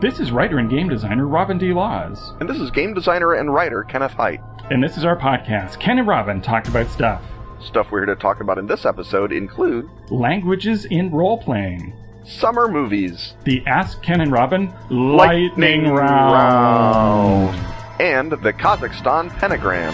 This is writer and game designer Robin D. Laws. And this is game designer and writer Kenneth Hite. And this is our podcast, Ken and Robin Talk About Stuff. Stuff we're here to talk about in this episode include Languages in role playing, summer movies, the Ask Ken and Robin Lightning, round. round, and the Kazakhstan pentagram.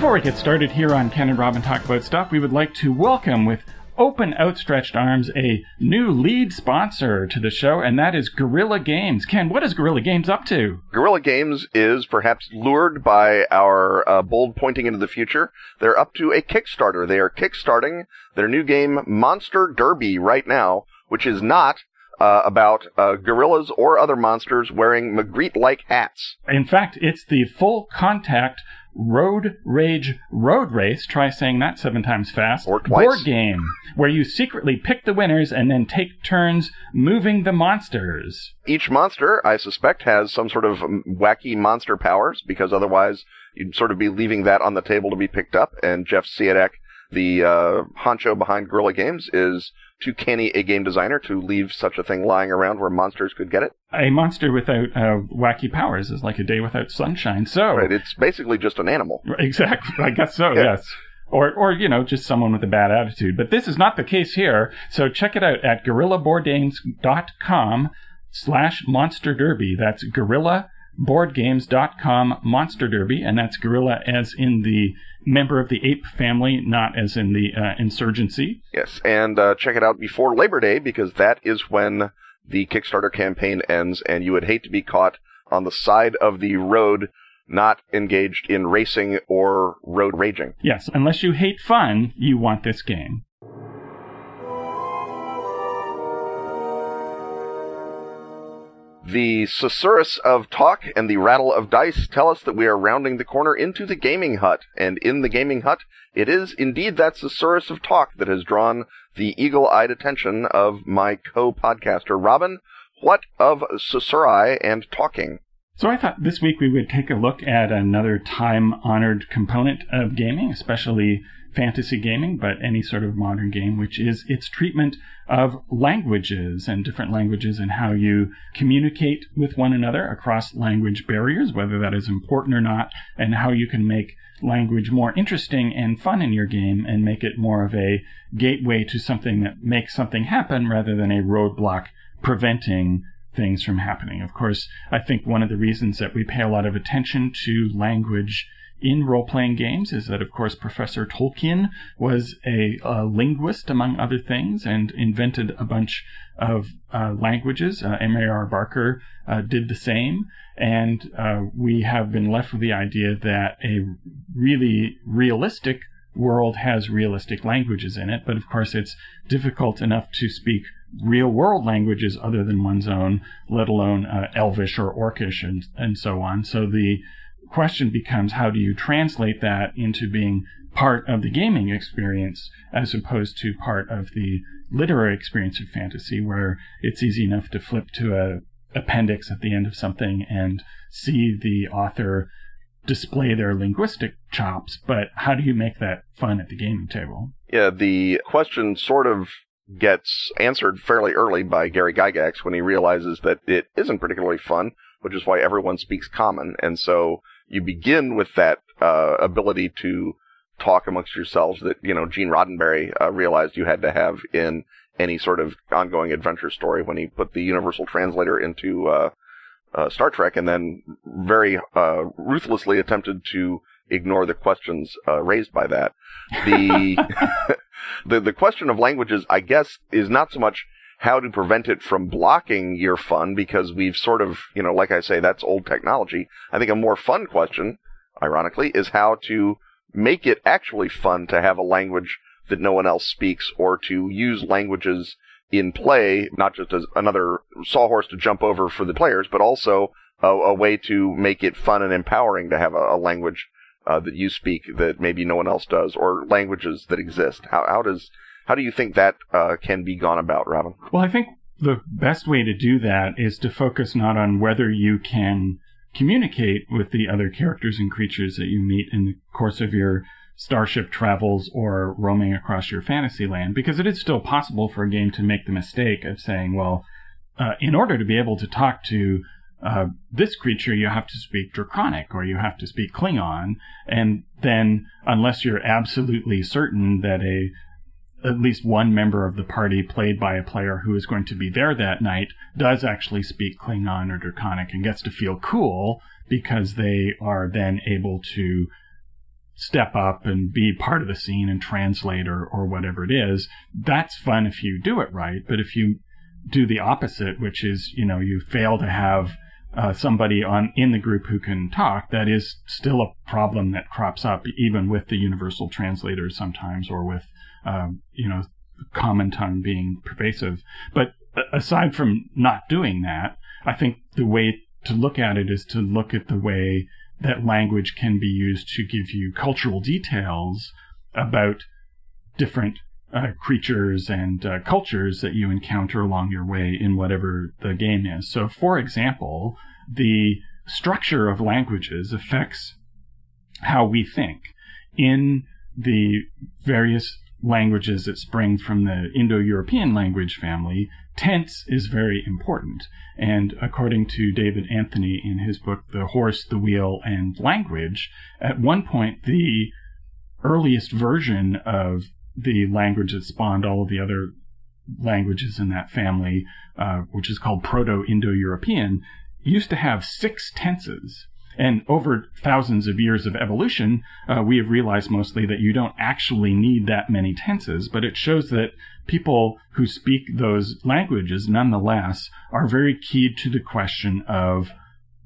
Before we get started here on Ken and Robin Talk About Stuff, we would like to welcome with open outstretched arms a new lead sponsor to the show, and that is Gorilla Games. Ken, what is Gorilla Games up to? Guerrilla Games is perhaps lured by our uh, bold pointing into the future. They're up to a Kickstarter. They are kickstarting their new game Monster Derby right now, which is not uh, about uh, gorillas or other monsters wearing Magritte-like hats. In fact, it's the full contact Road Rage Road Race, try saying that seven times fast, Or twice. board game, where you secretly pick the winners and then take turns moving the monsters. Each monster, I suspect, has some sort of wacky monster powers, because otherwise you'd sort of be leaving that on the table to be picked up. And Jeff Siadek, the uh, honcho behind Gorilla Games, is too canny a game designer to leave such a thing lying around where monsters could get it. A monster without uh, wacky powers is like a day without sunshine. So, Right? It's basically just an animal. exactly, I guess so, Yeah. yes. Or, or, you know, just someone with a bad attitude. But this is not the case here. So check it out at gorillaboardgames.com slash monster derby. That's gorillaboardgames.com monster derby. And that's gorilla as in the member of the ape family, not as in the uh, insurgency. Yes, and uh, check it out before Labor Day because that is when the Kickstarter campaign ends, and you would hate to be caught on the side of the road, not engaged in racing or road raging. Yes, unless you hate fun, you want this game. The susurrus of talk and the rattle of dice tell us that we are rounding the corner into the gaming hut, and in the gaming hut, it is indeed that susurrus of talk that has drawn the eagle-eyed attention of my co-podcaster Robin. What of susurri and talking? So I thought this week we would take a look at another time-honored component of gaming, especially fantasy gaming, but any sort of modern game, which is its treatment of languages and different languages and how you communicate with one another across language barriers, whether that is important or not, and how you can make language more interesting and fun in your game and make it more of a gateway to something that makes something happen rather than a roadblock preventing things from happening. Of course, I think one of the reasons that we pay a lot of attention to language in role playing games is that, of course, Professor Tolkien was a, a linguist, among other things, and invented a bunch of uh, languages. Uh, M.A.R. Barker uh, did the same. And uh, we have been left with the idea that a really realistic world has realistic languages in it, but of course it's difficult enough to speak real world languages other than one's own, let alone uh, Elvish or Orcish and, and so on. So the question becomes how do you translate that into being part of the gaming experience as opposed to part of the literary experience of fantasy where it's easy enough to flip to a appendix at the end of something and see the author display their linguistic chops, but how do you make that fun at the gaming table? Yeah, the question sort of gets answered fairly early by Gary Gygax when he realizes that it isn't particularly fun, which is why everyone speaks common. And so you begin with that uh, ability to talk amongst yourselves that, you know, Gene Roddenberry uh, realized you had to have in any sort of ongoing adventure story when he put the universal translator into uh, uh, Star Trek and then very uh, ruthlessly attempted to ignore the questions uh, raised by that. The, the the question of languages, I guess, is not so much how to prevent it from blocking your fun because we've sort of, you know, like I say, that's old technology. I think a more fun question, ironically, is how to make it actually fun to have a language that no one else speaks or to use languages in play, not just as another sawhorse to jump over for the players, but also a, a way to make it fun and empowering to have a, a language uh, that you speak that maybe no one else does, or languages that exist. How how does how do you think that uh, can be gone about, Robin? Well, I think the best way to do that is to focus not on whether you can communicate with the other characters and creatures that you meet in the course of your starship travels or roaming across your fantasy land, because it is still possible for a game to make the mistake of saying, well, uh, in order to be able to talk to uh, this creature, you have to speak Draconic or you have to speak Klingon, and then unless you're absolutely certain that a at least one member of the party played by a player who is going to be there that night does actually speak Klingon or Draconic and gets to feel cool because they are then able to step up and be part of the scene and translate or, or whatever it is. That's fun if you do it right. But if you do the opposite, which is, you know, you fail to have uh, somebody on in the group who can talk, that is still a problem that crops up even with the universal translators sometimes, or with um, you know common tongue being pervasive. But aside from not doing that, I think the way to look at it is to look at the way that language can be used to give you cultural details about different uh, creatures and uh, cultures that you encounter along your way in whatever the game is. So, for example, the structure of languages affects how we think. In the various languages that spring from the Indo European language family, tense is very important. And according to David Anthony in his book, The Horse, the Wheel, and Language, at one point, the earliest version of the language that spawned all of the other languages in that family, uh, which is called Proto Indo European, used to have six tenses. And over thousands of years of evolution, uh, we have realized mostly that you don't actually need that many tenses, but it shows that people who speak those languages nonetheless are very keyed to the question of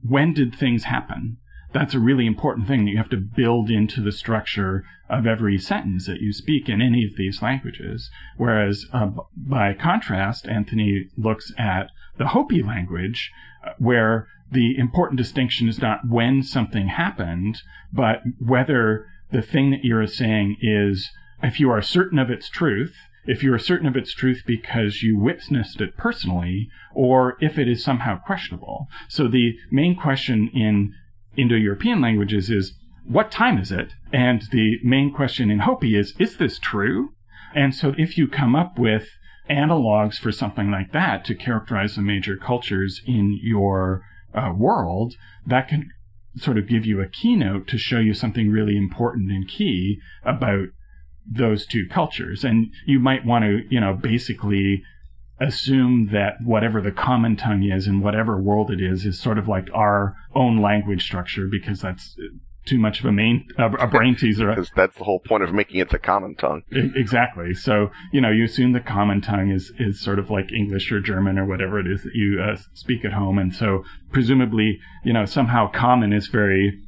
when did things happen? that's a really important thing that you have to build into the structure of every sentence that you speak in any of these languages. Whereas, uh, by contrast, Anthony looks at the Hopi language, uh, where the important distinction is not when something happened, but whether the thing that you're saying is, if you are certain of its truth, if you are certain of its truth because you witnessed it personally, or if it is somehow questionable. So the main question in Indo-European languages is what time is it? And the main question in Hopi is, is this true? And so if you come up with analogs for something like that to characterize the major cultures in your uh, world, that can sort of give you a keynote to show you something really important and key about those two cultures. And you might want to, you know, basically assume that whatever the common tongue is in whatever world it is is sort of like our own language structure because that's too much of a main a, brain teaser. Because that's the whole point of making it the common tongue. Exactly. So you know, you assume the common tongue is is sort of like English or German or whatever it is that you uh, speak at home, and so presumably, you know, somehow common is very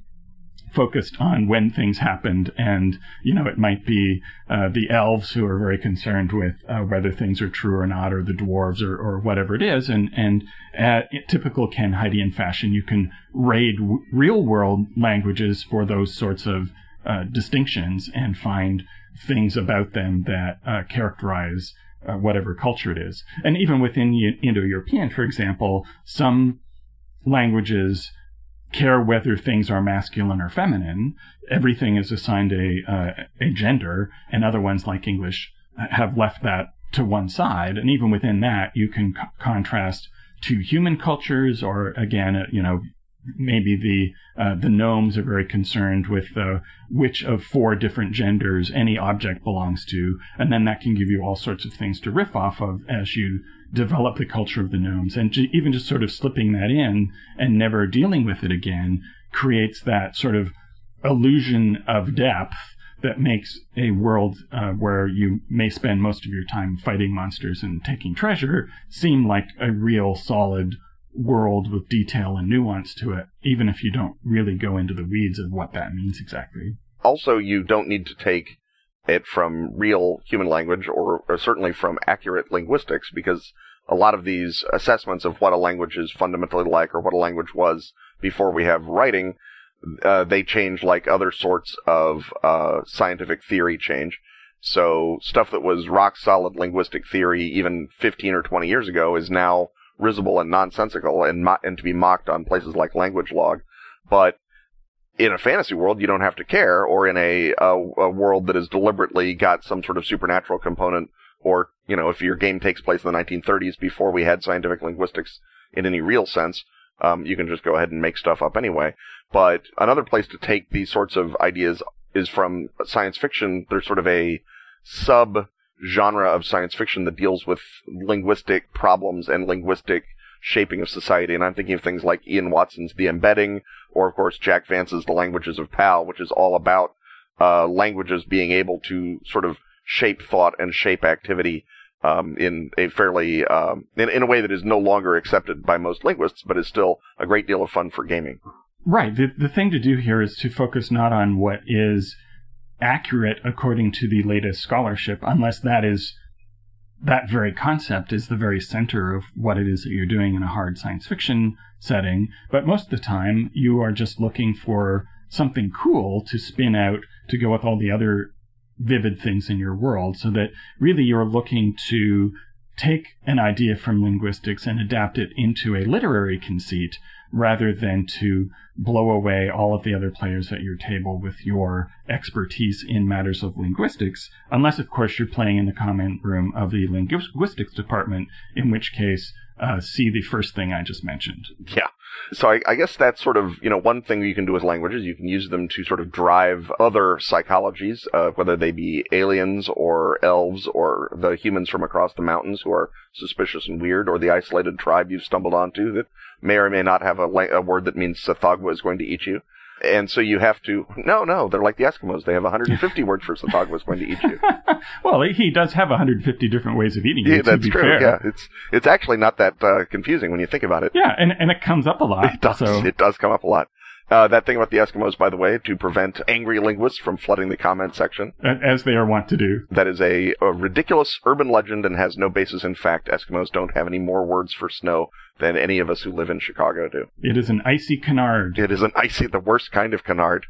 focused on when things happened, and you know it might be uh, the elves who are very concerned with uh, whether things are true or not, or the dwarves, or, or whatever it is. And and at typical Ken Heidian fashion, you can raid w- real world languages for those sorts of uh, distinctions and find things about them that uh, characterize uh, whatever culture it is. And even within Indo European, for example, some languages care whether things are masculine or feminine. Everything is assigned a uh, a gender, and other ones like English have left that to one side. And even within that, you can co- contrast two human cultures, or again, uh, you know, maybe the uh, the gnomes are very concerned with uh, which of four different genders any object belongs to, and then that can give you all sorts of things to riff off of as you develop the culture of the gnomes. And even just sort of slipping that in and never dealing with it again creates that sort of illusion of depth that makes a world uh, where you may spend most of your time fighting monsters and taking treasure seem like a real solid world with detail and nuance to it, even if you don't really go into the weeds of what that means exactly. Also, you don't need to take it from real human language or, or, certainly from accurate linguistics because a lot of these assessments of what a language is fundamentally like or what a language was before we have writing, uh, they change like other sorts of uh, scientific theory change. So stuff that was rock solid linguistic theory even 15 or 20 years ago is now risible and nonsensical and mo- and to be mocked on places like Language Log. But in a fantasy world, you don't have to care, or in a, a, a world that has deliberately got some sort of supernatural component, or you know, if your game takes place in the 1930s before we had scientific linguistics in any real sense, um, you can just go ahead and make stuff up anyway. But another place to take these sorts of ideas is from science fiction. There's sort of a sub genre of science fiction that deals with linguistic problems and linguistic shaping of society. And I'm thinking of things like Ian Watson's The Embedding, or of course Jack Vance's The Languages of Pao, which is all about uh, languages being able to sort of shape thought and shape activity um, in a fairly um, in, in a way that is no longer accepted by most linguists, but is still a great deal of fun for gaming. Right. The the thing to do here is to focus not on what is accurate according to the latest scholarship, unless that is that very concept is the very center of what it is that you're doing in a hard science fiction setting. But most of the time, you are just looking for something cool to spin out to go with all the other vivid things in your world, so that really you're looking to take an idea from linguistics and adapt it into a literary conceit rather than to blow away all of the other players at your table with your expertise in matters of linguistics, unless, of course, you're playing in the comment room of the linguistics department, in which case, uh, see the first thing I just mentioned. Yeah. So I, I, guess that's sort of, you know, one thing you can do with languages. You can use them to sort of drive other psychologies, uh, whether they be aliens or elves or the humans from across the mountains who are suspicious and weird, or the isolated tribe you've stumbled onto that may or may not have a, a word that means Tsathoggua is going to eat you. And so you have to, no, no, they're like the Eskimos. They have 150 words for Tsathoggua is going to eat you. well, he does have 150 different ways of eating you. Yeah, that's true. Fair. Yeah, it's it's actually not that uh, confusing when you think about it. Yeah, and and it comes up a lot. It does. So. It does come up a lot. Uh, that thing about the Eskimos, by the way, to prevent angry linguists from flooding the comment section. As they are wont to do. That is a, a, ridiculous urban legend and has no basis in fact. Eskimos don't have any more words for snow than any of us who live in Chicago do. It is an icy canard. It is an icy, the worst kind of canard,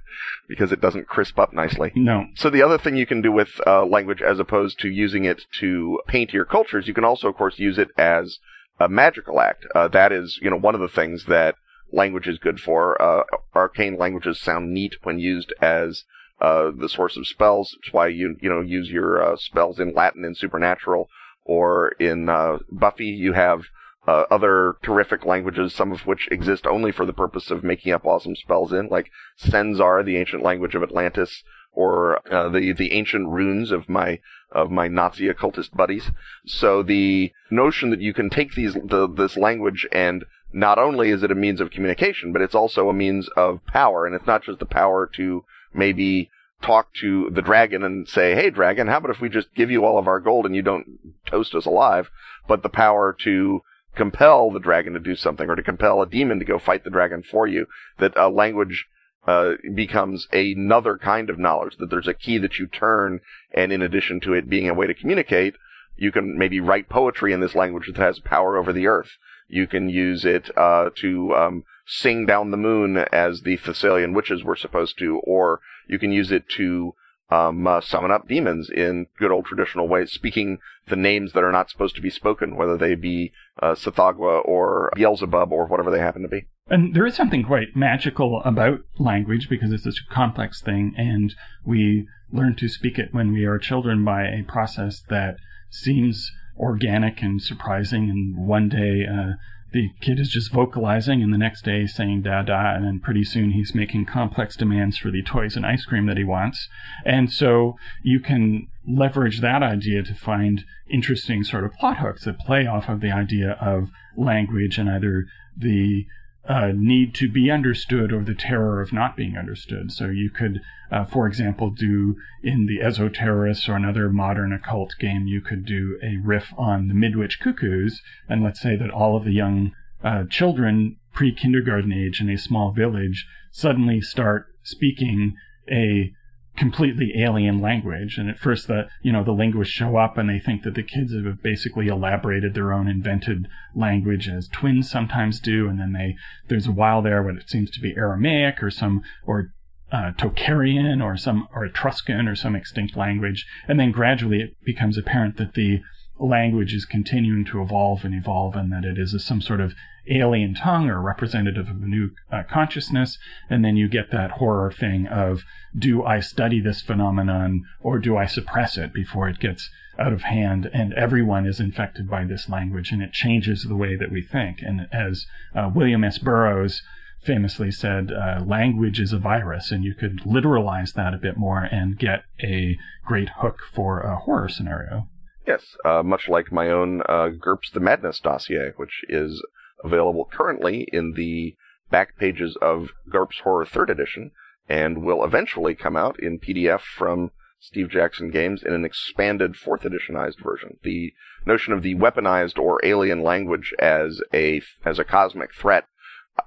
because it doesn't crisp up nicely. No. So the other thing you can do with uh, language, as opposed to using it to paint your cultures, you can also, of course, use it as a magical act. Uh, that is, you know, one of the things that language is good for. Uh, arcane languages sound neat when used as uh, the source of spells. It's why you you know use your uh, spells in Latin and Supernatural, or in uh, Buffy you have uh, other terrific languages, some of which exist only for the purpose of making up awesome spells in, like Senzar, the ancient language of Atlantis, or uh, the the ancient runes of my of my Nazi occultist buddies. So the notion that you can take these the, this language and not only is it a means of communication, but it's also a means of power. And it's not just the power to maybe talk to the dragon and say, Hey, dragon, how about if we just give you all of our gold and you don't toast us alive? But the power to compel the dragon to do something or to compel a demon to go fight the dragon for you. That a language uh, becomes another kind of knowledge, that there's a key that you turn, and in addition to it being a way to communicate, you can maybe write poetry in this language that has power over the earth. You can use it uh, to um, sing down the moon as the Thessalian witches were supposed to, or you can use it to um, uh, summon up demons in good old traditional ways, speaking the names that are not supposed to be spoken, whether they be uh, Tsathoggua or Beelzebub or whatever they happen to be. And there is something quite magical about language because it's such a complex thing, and we learn to speak it when we are children by a process that seems organic and surprising. And one day, uh, the kid is just vocalizing, and the next day saying da da, and then pretty soon he's making complex demands for the toys and ice cream that he wants. And so you can leverage that idea to find interesting sort of plot hooks that play off of the idea of language and either the uh, need to be understood or the terror of not being understood. So you could, uh, for example, do in the Esoterrorists or another modern occult game, you could do a riff on the Midwich Cuckoos, and let's say that all of the young uh, children pre kindergarten age in a small village suddenly start speaking a completely alien language. And at first, the you know the linguists show up and they think that the kids have basically elaborated their own invented language, as twins sometimes do. And then they there's a while there when it seems to be Aramaic or some or uh, Tocharian or some or Etruscan or some extinct language, and then gradually it becomes apparent that the language is continuing to evolve and evolve, and that it is some sort of alien tongue or representative of a new uh, consciousness. And then you get that horror thing of do I study this phenomenon or do I suppress it before it gets out of hand and everyone is infected by this language and it changes the way that we think. And as uh, William S. Burroughs famously said, uh, language is a virus, and you could literalize that a bit more and get a great hook for a horror scenario. Yes, uh, much like my own uh, GURPS The Madness dossier, which is available currently in the back pages of GURPS Horror 3rd Edition and will eventually come out in PDF from Steve Jackson Games in an expanded 4th editionized version. The notion of the weaponized or alien language as a as a cosmic threat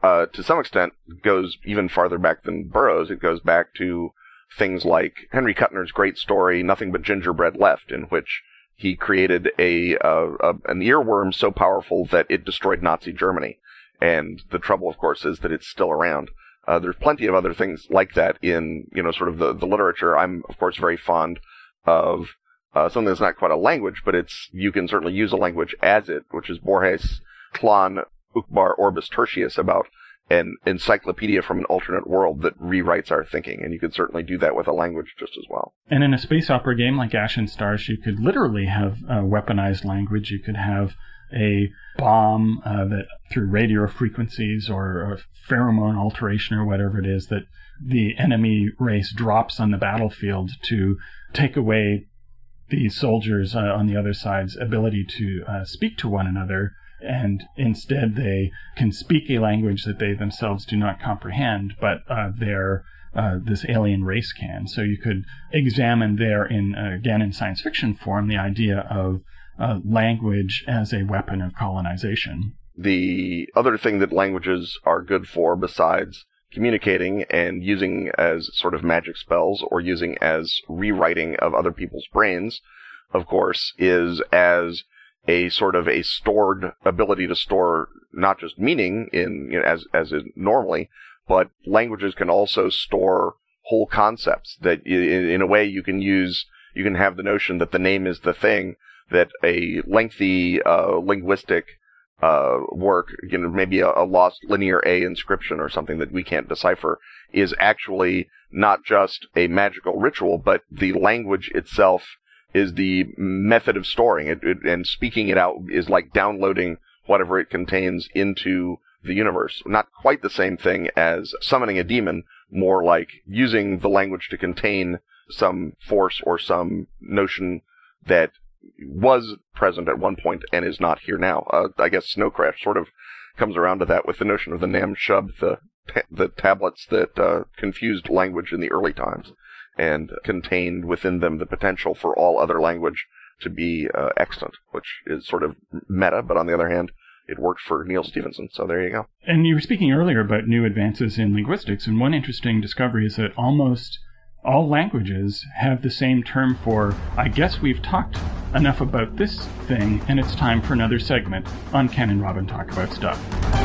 uh, to some extent goes even farther back than Burroughs. It goes back to things like Henry Kuttner's great story, Nothing But Gingerbread Left, in which he created a, uh, a, an earworm so powerful that it destroyed Nazi Germany. And the trouble, of course, is that it's still around. Uh, there's plenty of other things like that in, you know, sort of the, the literature. I'm, of course, very fond of uh, something that's not quite a language, but it's you can certainly use a language as it, which is Borges' Tlön Uqbar Orbis Tertius about an encyclopedia from an alternate world that rewrites our thinking, and you could certainly do that with a language just as well. And in a space opera game like Ashen Stars, you could literally have a weaponized language. You could have a bomb uh, that through radio frequencies or pheromone alteration or whatever it is that the enemy race drops on the battlefield to take away the soldiers uh, on the other side's ability to uh, speak to one another and instead they can speak a language that they themselves do not comprehend, but uh, their uh, this alien race can. So you could examine there, in uh, again in science fiction form, the idea of uh, language as a weapon of colonization. The other thing that languages are good for, besides communicating and using as sort of magic spells or using as rewriting of other people's brains, of course, is as a sort of a stored ability to store not just meaning in you know, as as it normally, but languages can also store whole concepts that in, in a way you can use you can have the notion that the name is the thing that a lengthy uh, linguistic uh, work, you know, maybe a, a, lost linear A inscription or something that we can't decipher, is actually not just a magical ritual, but the language itself is the method of storing it, it, and speaking it out is like downloading whatever it contains into the universe. Not quite the same thing as summoning a demon, more like using the language to contain some force or some notion that was present at one point and is not here now. Uh, I guess Snow Crash sort of comes around to that with the notion of the Nam Shub, the the tablets that uh, confused language in the early times and contained within them the potential for all other language to be uh, extant, which is sort of meta, but on the other hand, it worked for Neal Stephenson. So there you go. And you were speaking earlier about new advances in linguistics, and one interesting discovery is that almost all languages have the same term for, I guess we've talked enough about this thing, and it's time for another segment on Ken and Robin Talk About Stuff.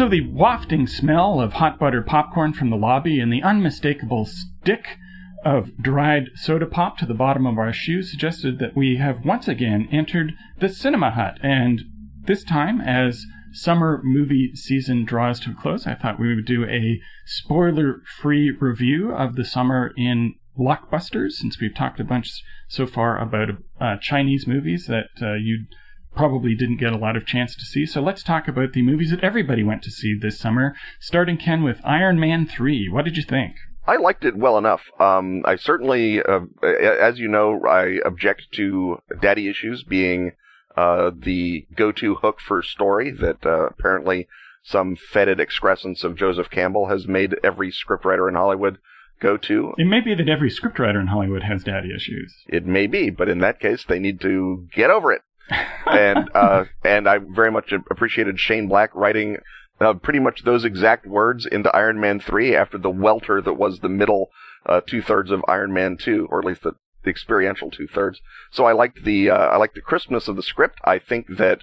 So the wafting smell of hot buttered popcorn from the lobby and the unmistakable stick of dried soda pop to the bottom of our shoes suggested that we have once again entered the cinema hut. And this time, as summer movie season draws to a close, I thought we would do a spoiler free review of the summer in blockbusters, since we've talked a bunch so far about uh, Chinese movies that uh, you'd probably didn't get a lot of chance to see. So let's talk about the movies that everybody went to see this summer, starting Ken with Iron Man 3. What did you think? I liked it well enough. Um, I certainly, uh, as you know, I object to daddy issues being uh, the go-to hook for story that uh, apparently some fetid excrescence of Joseph Campbell has made every scriptwriter in Hollywood go to. It may be that every scriptwriter in Hollywood has daddy issues. It may be, but in that case, they need to get over it and uh, and I very much appreciated Shane Black writing uh, pretty much those exact words into Iron Man 3 after the welter that was the middle uh, two thirds of Iron Man 2, or at least the, the experiential two thirds. So I liked the uh, I liked the crispness of the script. I think that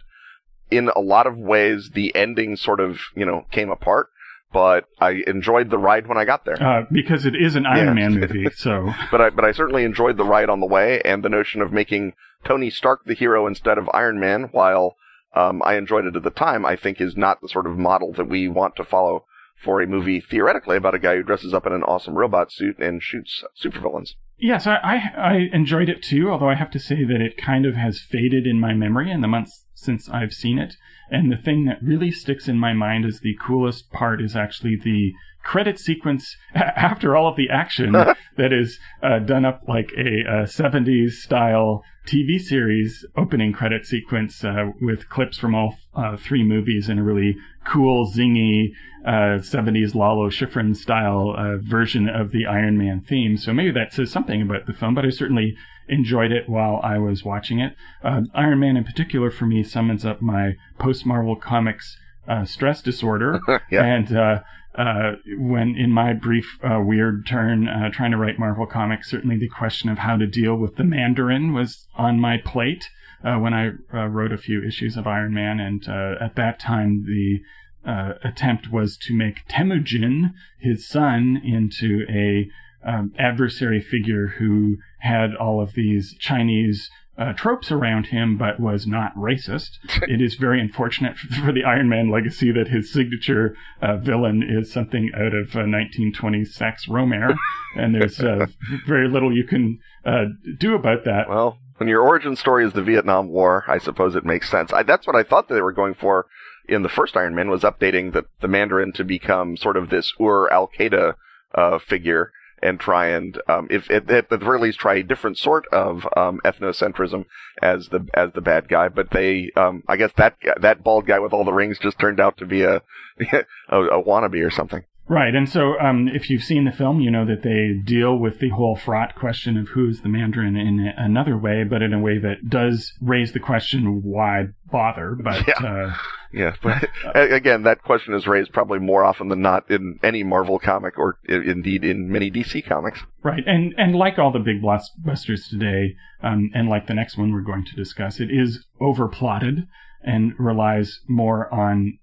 in a lot of ways the ending sort of you know came apart. But I enjoyed the ride when I got there. Uh, because it is an Iron Yeah. Man movie, so but I but I certainly enjoyed the ride on the way and the notion of making Tony Stark the hero instead of Iron Man. While um, I enjoyed it at the time, I think is not the sort of model that we want to follow for a movie theoretically about a guy who dresses up in an awesome robot suit and shoots supervillains. Yes, I, I I enjoyed it too. Although I have to say that it kind of has faded in my memory in the months since I've seen it. And the thing that really sticks in my mind as the coolest part is actually the credit sequence after all of the action that is uh, done up like a, uh 70s style TV series opening credit sequence uh, with clips from all uh, three movies in a really cool, zingy uh, 70s Lalo Schifrin style uh, version of the Iron Man theme. So maybe that says something about the film, but I certainly enjoyed it while I was watching it. Uh, Iron Man in particular for me summons up my post Marvel Comics uh, stress disorder. Yeah. And uh, uh, when in my brief uh, weird turn uh, trying to write Marvel Comics, certainly the question of how to deal with the Mandarin was on my plate uh, when I uh, wrote a few issues of Iron Man. And uh, at that time, the uh, attempt was to make Temujin, his son, into a um, adversary figure who had all of these Chinese uh, tropes around him, but was not racist. it is very unfortunate for the Iron Man legacy that his signature uh, villain is something out of uh, 1920 Sax Rohmer, and there's uh, very little you can uh, do about that. Well, when your origin story is the Vietnam War, I suppose it makes sense. I, that's what I thought they were going for in the first Iron Man was updating the, the Mandarin to become sort of this Ur Al Qaeda uh, figure and try and, um, if at, at the very least, try a different sort of um, ethnocentrism as the as the bad guy. But they, um, I guess that that bald guy with all the rings just turned out to be a a, a wannabe or something. Right, and so um, if you've seen the film, you know that they deal with the whole fraught question of who's the Mandarin in another way, but in a way that does raise the question why bother. But Yeah. uh, Yeah, but again, that question is raised probably more often than not in any Marvel comic, or indeed in many DC comics. right, and and like all the big blockbusters today, um, and like the next one we're going to discuss, it is overplotted and relies more on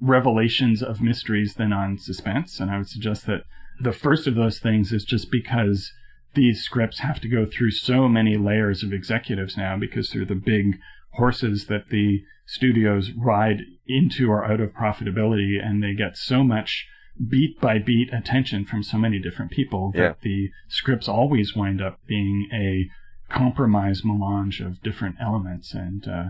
revelations of mysteries than on suspense. And I would suggest that the first of those things is just because these scripts have to go through so many layers of executives now because they're the big horses that the studios ride into or out of profitability and they get so much beat by beat attention from so many different people that Yeah. the scripts always wind up being a compromise melange of different elements and uh,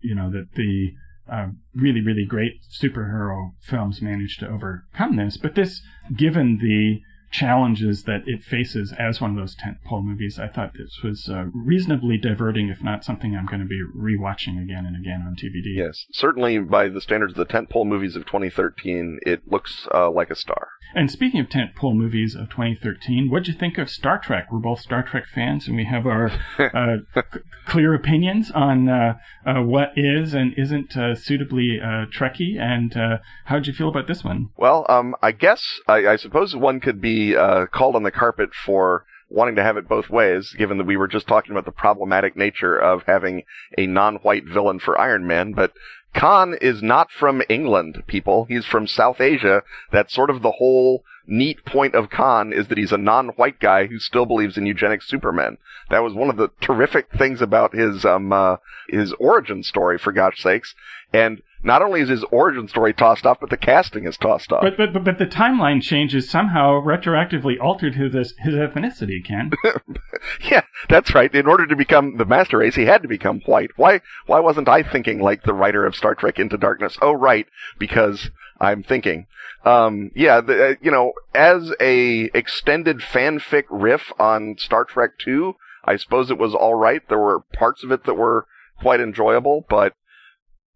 you know that the uh, really really great superhero films manage to overcome this but this given the challenges that it faces as one of those tentpole movies i thought this was uh, reasonably diverting if not something i'm going to be rewatching again and again on dvd Yes, certainly by the standards of the tentpole movies of 2013, it looks uh, like a star. And speaking of tentpole movies of 2013, what'd you think of Star Trek? We're both Star Trek fans, and we have our uh, c- clear opinions on uh, uh, what is and isn't uh, suitably uh, Trekkie. And uh, how'd you feel about this one? Well, um, I guess I, I suppose one could be uh, called on the carpet for wanting to have it both ways, given that we were just talking about the problematic nature of having a non-white villain for Iron Man, but Khan is not from England, people. He's from South Asia. That's sort of the whole neat point of Khan is that he's a non-white guy who still believes in eugenic supermen. That was one of the terrific things about his um uh, his origin story, for gosh sakes. And not only is his origin story tossed off, but the casting is tossed off. But, but but but the timeline changes somehow retroactively altered his his ethnicity. Ken, Yeah, that's right. In order to become the master race, he had to become white. Why? Why wasn't I thinking like the writer of Star Trek Into Darkness? Oh, right, because I'm thinking. Um, yeah, the, uh, you know, as a extended fanfic riff on Star Trek Two, I suppose it was all right. There were parts of it that were quite enjoyable, but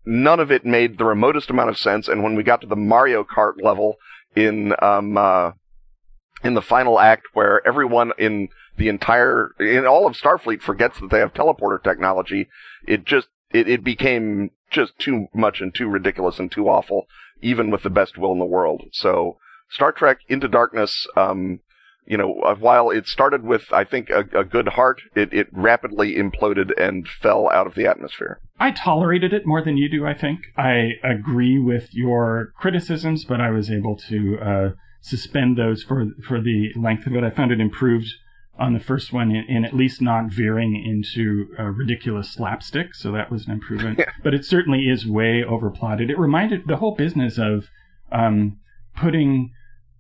none of it made the remotest amount of sense. And when we got to the Mario Kart level in um, uh, in the final act, where everyone in the entire in all of Starfleet forgets that they have teleporter technology, it just it, it became just too much and too ridiculous and too awful, even with the best will in the world. So Star Trek Into Darkness, um, you know, uh, while it started with, I think, a, a, good heart, it, it rapidly imploded and fell out of the atmosphere. I tolerated it more than you do, I think. I agree with your criticisms, but I was able to uh, suspend those for, for the length of it. I found it improved on the first one in, in at least not veering into a ridiculous slapstick, so that was an improvement. but it certainly is way overplotted. It reminded the whole business of um, putting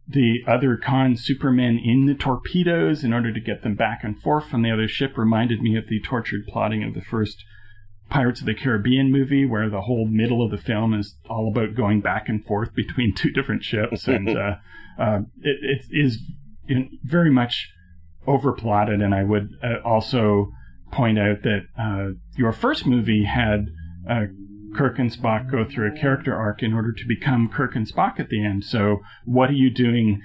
the other Khan Supermen in the torpedoes in order to get them back and forth from the other ship reminded me of the tortured plotting of the first Pirates of the Caribbean movie, where the whole middle of the film is all about going back and forth between two different ships, and uh, uh, it, it is very much overplotted. And I would uh, also point out that uh, your first movie had uh, Kirk and Spock go through a character arc in order to become Kirk and Spock at the end. So what are you doing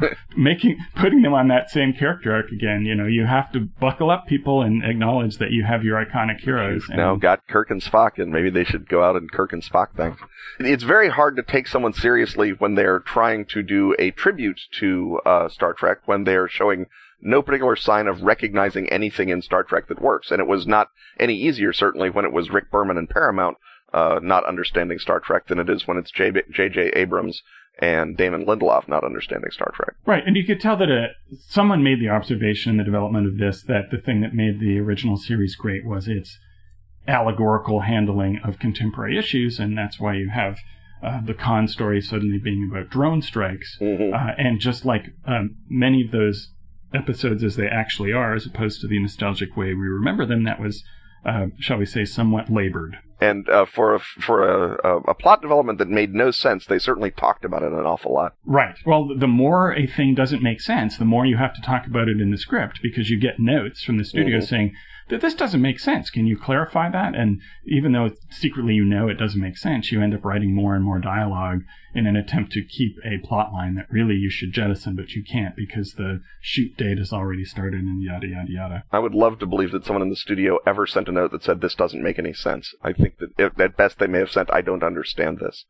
making putting them on that same character arc again? You know, you have to buckle up people and acknowledge that you have your iconic heroes. You've now got Kirk and Spock and maybe they should go out and Kirk and Spock thing. It's very hard to take someone seriously when they're trying to do a tribute to uh, Star Trek when they're showing no particular sign of recognizing anything in Star Trek that works. And it was not any easier, certainly, when it was Rick Berman and Paramount uh, not understanding Star Trek than it is when it's J.J. Abrams and Damon Lindelof not understanding Star Trek. Right, and you could tell that a, someone made the observation in the development of this that the thing that made the original series great was its allegorical handling of contemporary issues, and that's why you have uh, the Khan story suddenly being about drone strikes. Mm-hmm. Uh, and just like um, many of those episodes as they actually are, as opposed to the nostalgic way we remember them, that was, uh, shall we say, somewhat labored. And uh, for a, for a, a, plot development that made no sense, they certainly talked about it an awful lot. Right. Well, the more a thing doesn't make sense, the more you have to talk about it in the script because you get notes from the studio mm-hmm. saying, that this doesn't make sense. Can you clarify that? And even though secretly you know it doesn't make sense, you end up writing more and more dialogue in an attempt to keep a plot line that really you should jettison, but you can't because the shoot date has already started and yada, yada, yada. I would love to believe that someone in the studio ever sent a note that said, this doesn't make any sense. I think that if, at best they may have sent, I don't understand this.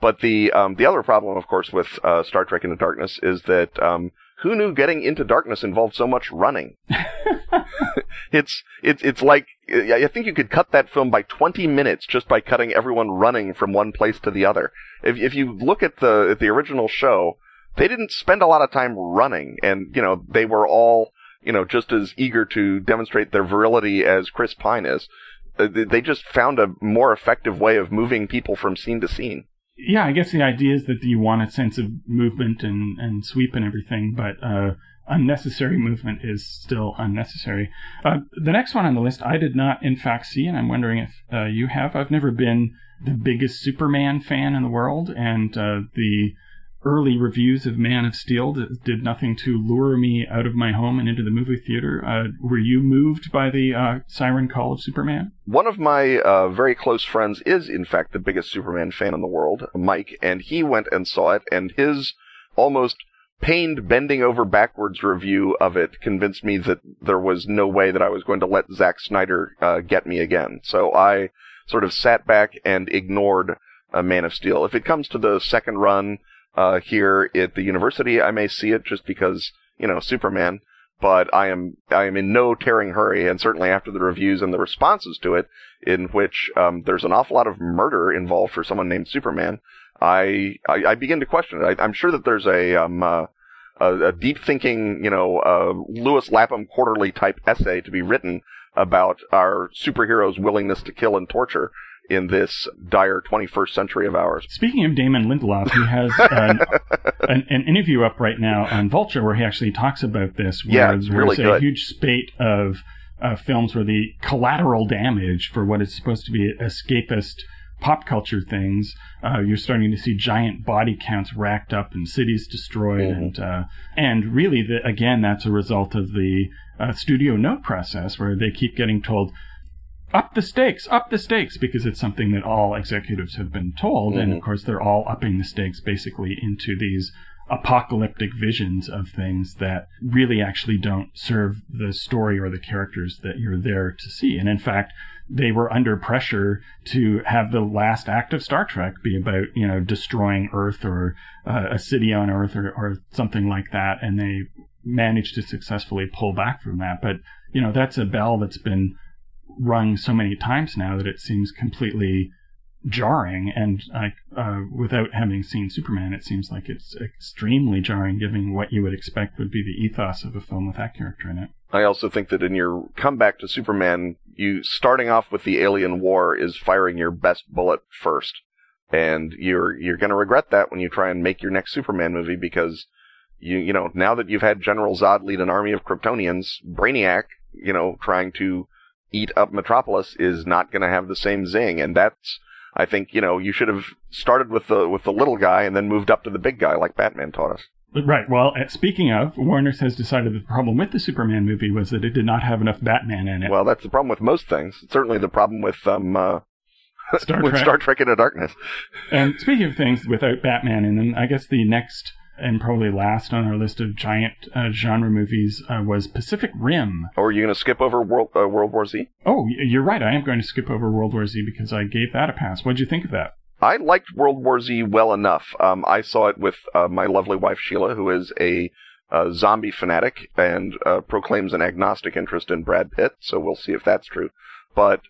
But the um, the other problem, of course, with uh, Star Trek Into Darkness is that um, who knew getting into darkness involved so much running? it's it's it's like I think you could cut that film by 20 minutes just by cutting everyone running from one place to the other. If if you look at the at the original show, they didn't spend a lot of time running, and you know they were all you know just as eager to demonstrate their virility as Chris Pine is. Uh, they just found a more effective way of moving people from scene to scene yeah, I guess the idea is that you want a sense of movement and, and sweep and everything, but uh, unnecessary movement is still unnecessary. Uh, the next one on the list I did not, in fact, see, and I'm wondering if uh, you have. I've never been the biggest Superman fan in the world, and uh, the early reviews of Man of Steel did nothing to lure me out of my home and into the movie theater. Uh, were you moved by the uh, siren call of Superman? One of my uh, very close friends is, in fact, the biggest Superman fan in the world, Mike, and he went and saw it, and his almost pained bending over backwards review of it convinced me that there was no way that I was going to let Zack Snyder uh, get me again. So I sort of sat back and ignored uh, Man of Steel. If it comes to the second run, uh, here at the university. I may see it just because, you know, Superman, but I am, I am in no tearing hurry, and certainly after the reviews and the responses to it, in which, um, there's an awful lot of murder involved for someone named Superman, I, I, I begin to question it. I, am sure that there's a, um, uh, a, a, deep thinking, you know, uh, Lewis Lapham quarterly type essay to be written about our superheroes' willingness to kill and torture in this dire 21st century of ours. Speaking of Damon Lindelof, he has an, an, an, interview up right now on Vulture where he actually talks about this. Where yeah, it's really a huge spate of uh, films where the collateral damage for what is supposed to be escapist pop culture things, uh, you're starting to see giant body counts racked up and cities destroyed, mm-hmm. and uh, and really, the, again, that's a result of the uh, studio note process where they keep getting told up the stakes, up the stakes, because it's something that all executives have been told. And of Mhm. course, they're all upping the stakes basically into these apocalyptic visions of things that really actually don't serve the story or the characters that you're there to see. And in fact, they were under pressure to have the last act of Star Trek be about, you know, destroying Earth or uh, a city on Earth or, or something like that. And they managed to successfully pull back from that. But, you know, that's a bell that's been rung so many times now that it seems completely jarring and like uh, without having seen superman it seems like it's extremely jarring given what you would expect would be the ethos of a film with that character in it I also think that in your comeback to Superman, you starting off with the alien war is firing your best bullet first. And you're you're going to regret that when you try and make your next Superman movie because you you know, now that you've had General Zod lead an army of Kryptonians, Brainiac, you know, trying to eat up Metropolis is not going to have the same zing and that's I think, you know, you should have started with the with the little guy and then moved up to the big guy like Batman taught us. right well uh, speaking of warner has decided that the problem with the superman movie was that it did not have enough batman in it Well, that's the problem with most things. It's certainly the problem with um uh, Star with Trek. Star Trek Into Darkness. And speaking of things without Batman in them, I guess the next and probably last on our list of giant uh, genre movies uh, was Pacific Rim. Or are you going to skip over World uh, World War Z? Oh, you're right. I am going to skip over World War Z because I gave that a pass. What did you think of that? I liked World War Z well enough. Um, I saw it with uh, my lovely wife Sheila, who is a uh, zombie fanatic and uh, proclaims an agnostic interest in Brad Pitt. So we'll see if that's true. But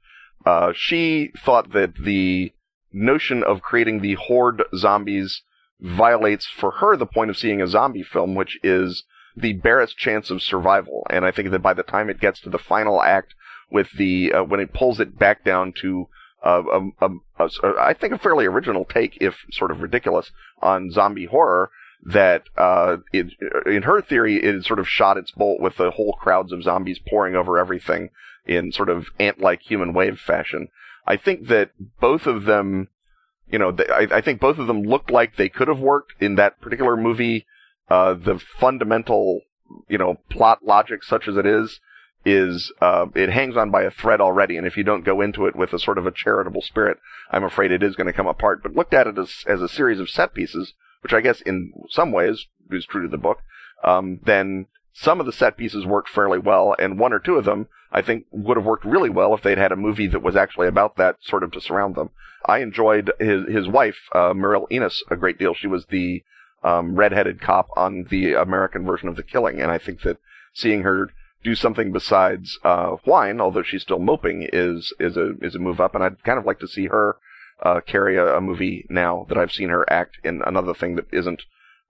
uh, she thought that the notion of creating the horde zombies violates for her the point of seeing a zombie film, which is the barest chance of survival. And I think that by the time it gets to the final act, with the uh, when it pulls it back down to uh, um, um, uh, I think a fairly original take, if sort of ridiculous, on zombie horror. That uh, it, in her theory, it sort of shot its bolt with the whole crowds of zombies pouring over everything in sort of ant-like human wave fashion. I think that both of them, you know, they, I, I think both of them looked like they could have worked in that particular movie. Uh, the fundamental, you know, plot logic, such as it is, is uh, it hangs on by a thread already, and if you don't go into it with a sort of a charitable spirit, I'm afraid it is going to come apart. But looked at it as as a series of set pieces, which I guess in some ways is true to the book, um, then some of the set pieces worked fairly well, and one or two of them I think would have worked really well if they'd had a movie that was actually about that sort of to surround them. I enjoyed his his wife, uh, Mireille Enos, a great deal. She was the um, redheaded cop on the American version of The Killing, and I think that seeing her do something besides uh, whine, although she's still moping, is is a is a move up, and I'd kind of like to see her uh, carry a, a movie now that I've seen her act in another thing that isn't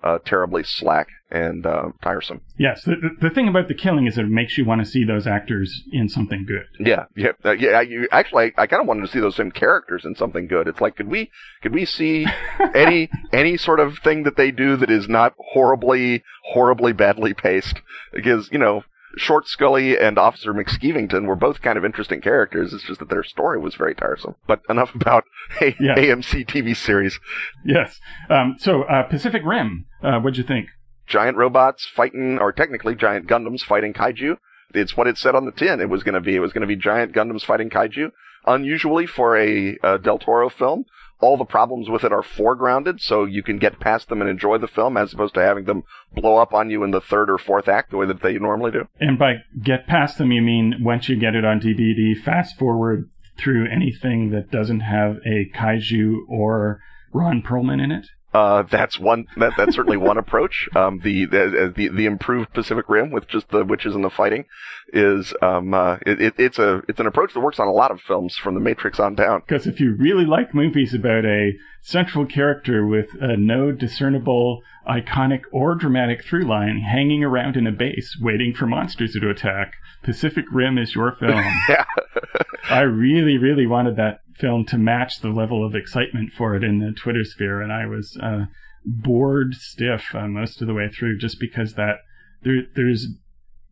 uh, terribly slack and uh, tiresome. Yes, the, the, the thing about the killing is that it makes you want to see those actors in something good. Yeah, yeah, uh, yeah. You actually, I, I kind of wanted to see those same characters in something good. It's like, could we, could we see any any sort of thing that they do that is not horribly, horribly badly paced? Because you know, Short Scully and Officer McSkeevington were both kind of interesting characters. It's just that their story was very tiresome. But enough about a Yeah. AMC TV series. Yes. Um, so uh, Pacific Rim, uh, what'd you think? Giant robots fighting, or technically giant Gundams fighting kaiju. It's what it said on the tin. It was going to be. It was going to be giant Gundams fighting kaiju. Unusually for a uh, Del Toro film, all the problems with it are foregrounded, so you can get past them and enjoy the film, as opposed to having them blow up on you in the third or fourth act the way that they normally do. And by get past them, you mean once you get it on DVD, fast forward through anything that doesn't have a kaiju or Ron Perlman in it? Uh, that's one. That, that's certainly one approach. Um, the, the the the improved Pacific Rim with just the witches and the fighting is um uh, it, it, it's a it's an approach that works on a lot of films from The Matrix on down. Because if you really like movies about a central character with no discernible, iconic, or dramatic through line hanging around in a base waiting for monsters to attack, Pacific Rim is your film. Yeah. I really, really wanted that film to match the level of excitement for it in the Twitter sphere, and I was uh, bored stiff uh, most of the way through just because that there, there's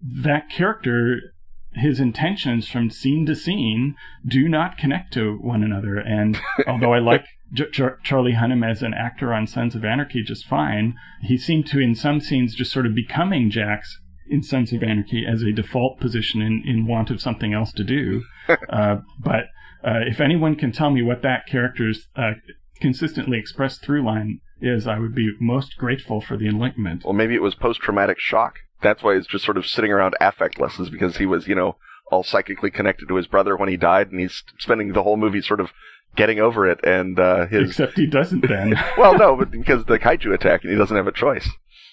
that character his intentions from scene to scene do not connect to one another. And although I like J- Charlie Hunnam as an actor on Sons of Anarchy just fine, he seemed to, in some scenes, just sort of becoming Jax in Sons of Anarchy as a default position in, in want of something else to do. uh, but uh, if anyone can tell me what that character's uh, consistently expressed through line is, I would be most grateful for the enlightenment. Well, maybe it was post traumatic shock. That's why he's just sort of sitting around affectless, because he was, you know, all psychically connected to his brother when he died, and he's spending the whole movie sort of getting over it. And uh, his except he doesn't then. well, no, but because the kaiju attack, and he doesn't have a choice.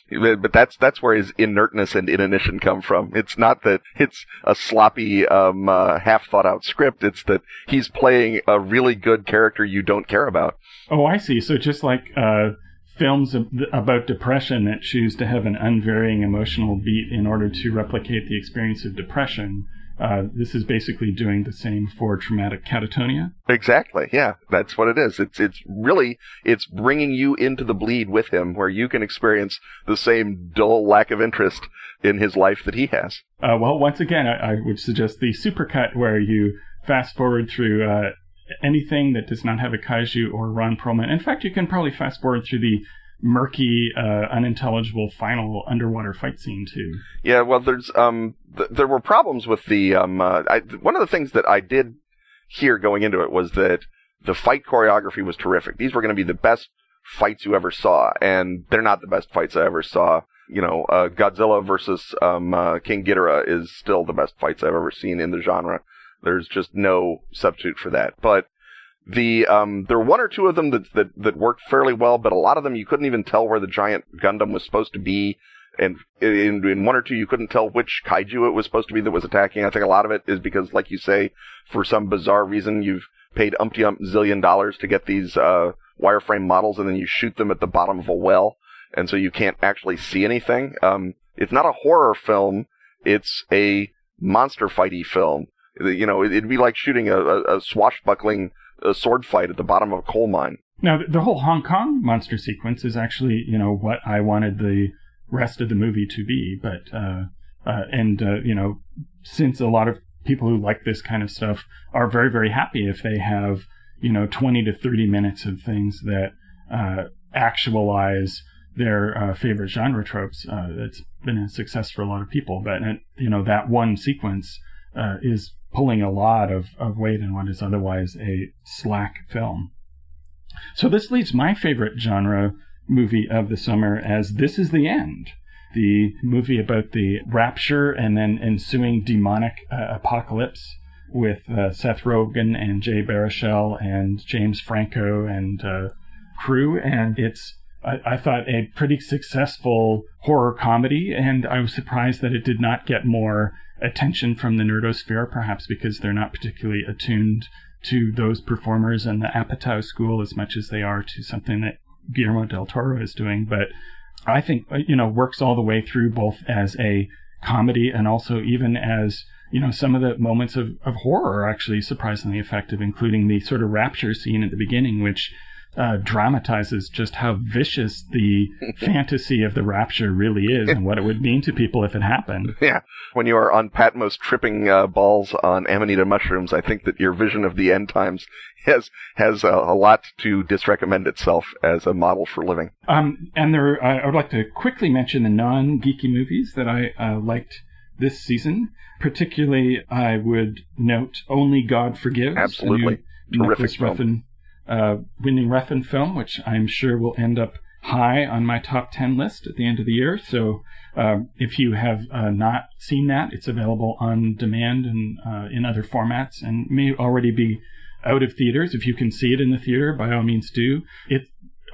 But that's that's where his inertness and inanition come from. It's not that it's a sloppy, um, uh, half thought out script. It's that he's playing a really good character you don't care about. Oh, I see. So just like uh, films about depression that choose to have an unvarying emotional beat in order to replicate the experience of depression, uh, this is basically doing the same for traumatic catatonia. Exactly. Yeah, that's what it is. It's it's really it's bringing you into the bleed with him, where you can experience the same dull lack of interest in his life that he has. Uh, well, once again, I, I, would suggest the supercut where you fast forward through uh, anything that does not have a kaiju or Ron Perlman. In fact, you can probably fast forward through the murky, uh, unintelligible final underwater fight scene too. Yeah, well, there's um, th- there were problems with the um, uh, I, one of the things that I did hear going into it was that the fight choreography was terrific. These were going to be the best fights you ever saw, and they're not the best fights I ever saw. You know, uh, Godzilla versus um, uh, King Ghidorah is still the best fights I've ever seen in the genre. There's just no substitute for that. But the um, there were one or two of them that, that that worked fairly well, but a lot of them you couldn't even tell where the giant Gundam was supposed to be, and in, in one or two you couldn't tell which kaiju it was supposed to be that was attacking. I think a lot of it is because, like you say, for some bizarre reason you've paid umpty ump zillion dollars to get these uh, wireframe models, and then you shoot them at the bottom of a well, and so you can't actually see anything. Um, it's not a horror film; it's a monster fighty film. You know, it'd be like shooting a, a, a swashbuckling a sword fight at the bottom of a coal mine. Now, the whole Hong Kong monster sequence is actually, you know, what I wanted the rest of the movie to be. But, uh, uh, and, uh, you know, since a lot of people who like this kind of stuff are very, very happy if they have, you know, 20 to 30 minutes of things that uh, actualize their uh, favorite genre tropes. Uh, it's been a success for a lot of people. But, you know, that one sequence is pulling a lot of, of weight in what is otherwise a slack film. So this leaves my favorite genre movie of the summer as This Is the End, the movie about the rapture and then ensuing demonic uh, apocalypse with uh, Seth Rogen and Jay Baruchel and James Franco and uh, crew. And it's, I, I thought, a pretty successful horror comedy, and I was surprised that it did not get more attention from the nerdosphere, perhaps because they're not particularly attuned to those performers and the Apatow school as much as they are to something that Guillermo del Toro is doing. But I think, uh, you know, works all the way through both as a comedy and also even as, you know, some of the moments of, of horror are actually surprisingly effective, including the sort of rapture scene at the beginning, which uh, dramatizes just how vicious the fantasy of the rapture really is and what it would mean to people if it happened. Yeah. When you are on Patmos tripping uh, balls on amanita mushrooms, I think that your vision of the end times has has a, a lot to disrecommend itself as a model for living. Um, and there, I would like to quickly mention the non-geeky movies that I uh, liked this season. Particularly, I would note Only God Forgives. Absolutely. Terrific film uh, Winding Refn film, which I'm sure will end up high on my top 10 list at the end of the year. So uh, if you have uh, not seen that, it's available on demand and uh, in other formats and may already be out of theaters. If you can see it in the theater, by all means do. It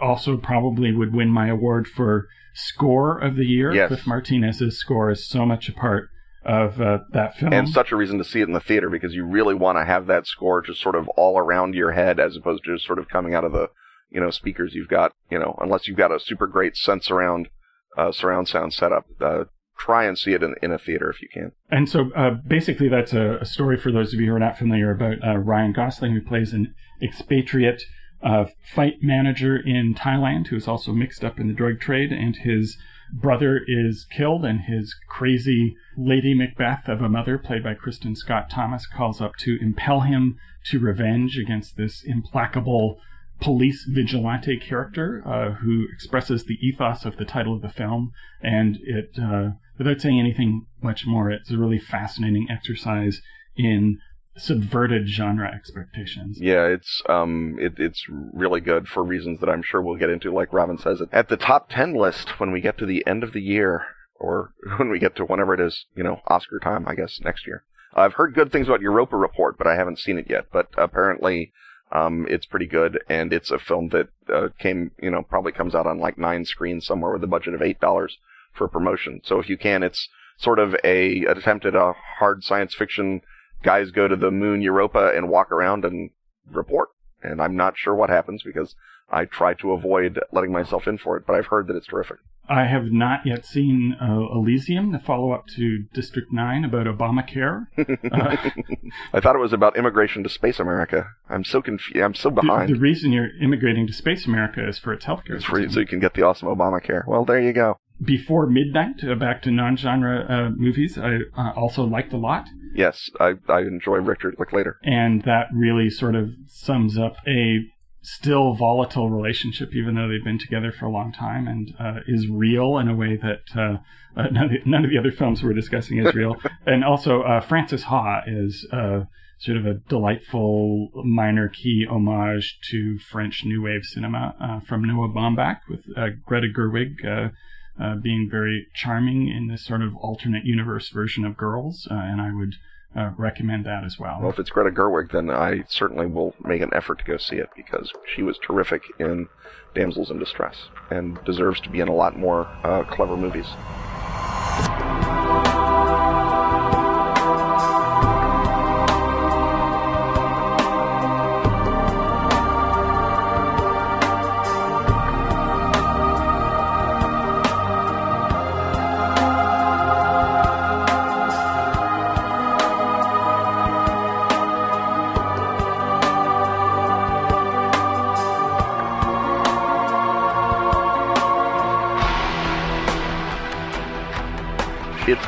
also probably would win my award for score of the year. Yes. Cliff Martinez's score is so much a part of uh, that film. And such a reason to see it in the theater because you really want to have that score just sort of all around your head as opposed to just sort of coming out of the, you know, speakers you've got, you know, unless you've got a super great sense around, uh, surround sound setup. Uh, try and see it in, in a theater if you can. And so uh, basically, that's a, a, story for those of you who are not familiar about uh, Ryan Gosling, who plays an expatriate uh, fight manager in Thailand who's also mixed up in the drug trade, and his brother is killed, and his crazy Lady Macbeth of a mother, played by Kristin Scott Thomas, calls up to impel him to revenge against this implacable police vigilante character uh, who expresses the ethos of the title of the film. And it, uh, without saying anything much more, it's a really fascinating exercise in subverted genre expectations. Yeah, it's um it, it's really good for reasons that I'm sure we'll get into like Robin says. At the top 10 list when we get to the end of the year or when we get to whenever it is, you know, Oscar time, I guess next year. I've heard good things about Europa Report, but I haven't seen it yet, but apparently um, it's pretty good, and it's a film that uh, came, you know, probably comes out on like nine screens somewhere with a budget of eight dollars for promotion. So if you can, it's sort of a attempt at a hard science fiction. Guys go to the moon Europa and walk around and report. And I'm not sure what happens because I try to avoid letting myself in for it, but I've heard that it's terrific. I have not yet seen uh, Elysium, the follow up to District 9 about Obamacare. Uh, I thought it was about immigration to Space America. I'm so confused. I'm so behind. The, the, reason you're immigrating to Space America is for its healthcare it's so you can get the awesome Obamacare. Well, there you go. Before Midnight, uh, back to non genre uh, movies, I uh, also liked a lot. Yes, I, I enjoy Richard Linklater. And that really sort of sums up a still volatile relationship, even though they've been together for a long time, and uh, is real in a way that uh, uh, none, of the, none, of the, other films we're discussing is real. and also, uh, Frances Ha is uh, sort of a delightful minor key homage to French New Wave cinema uh, from Noah Baumbach, with Greta Gerwig. Being very charming in this sort of alternate universe version of Girls, and I would uh, recommend that as well. Well, if it's Greta Gerwig, then I certainly will make an effort to go see it because she was terrific in Damsels in Distress and deserves to be in a lot more uh, clever movies.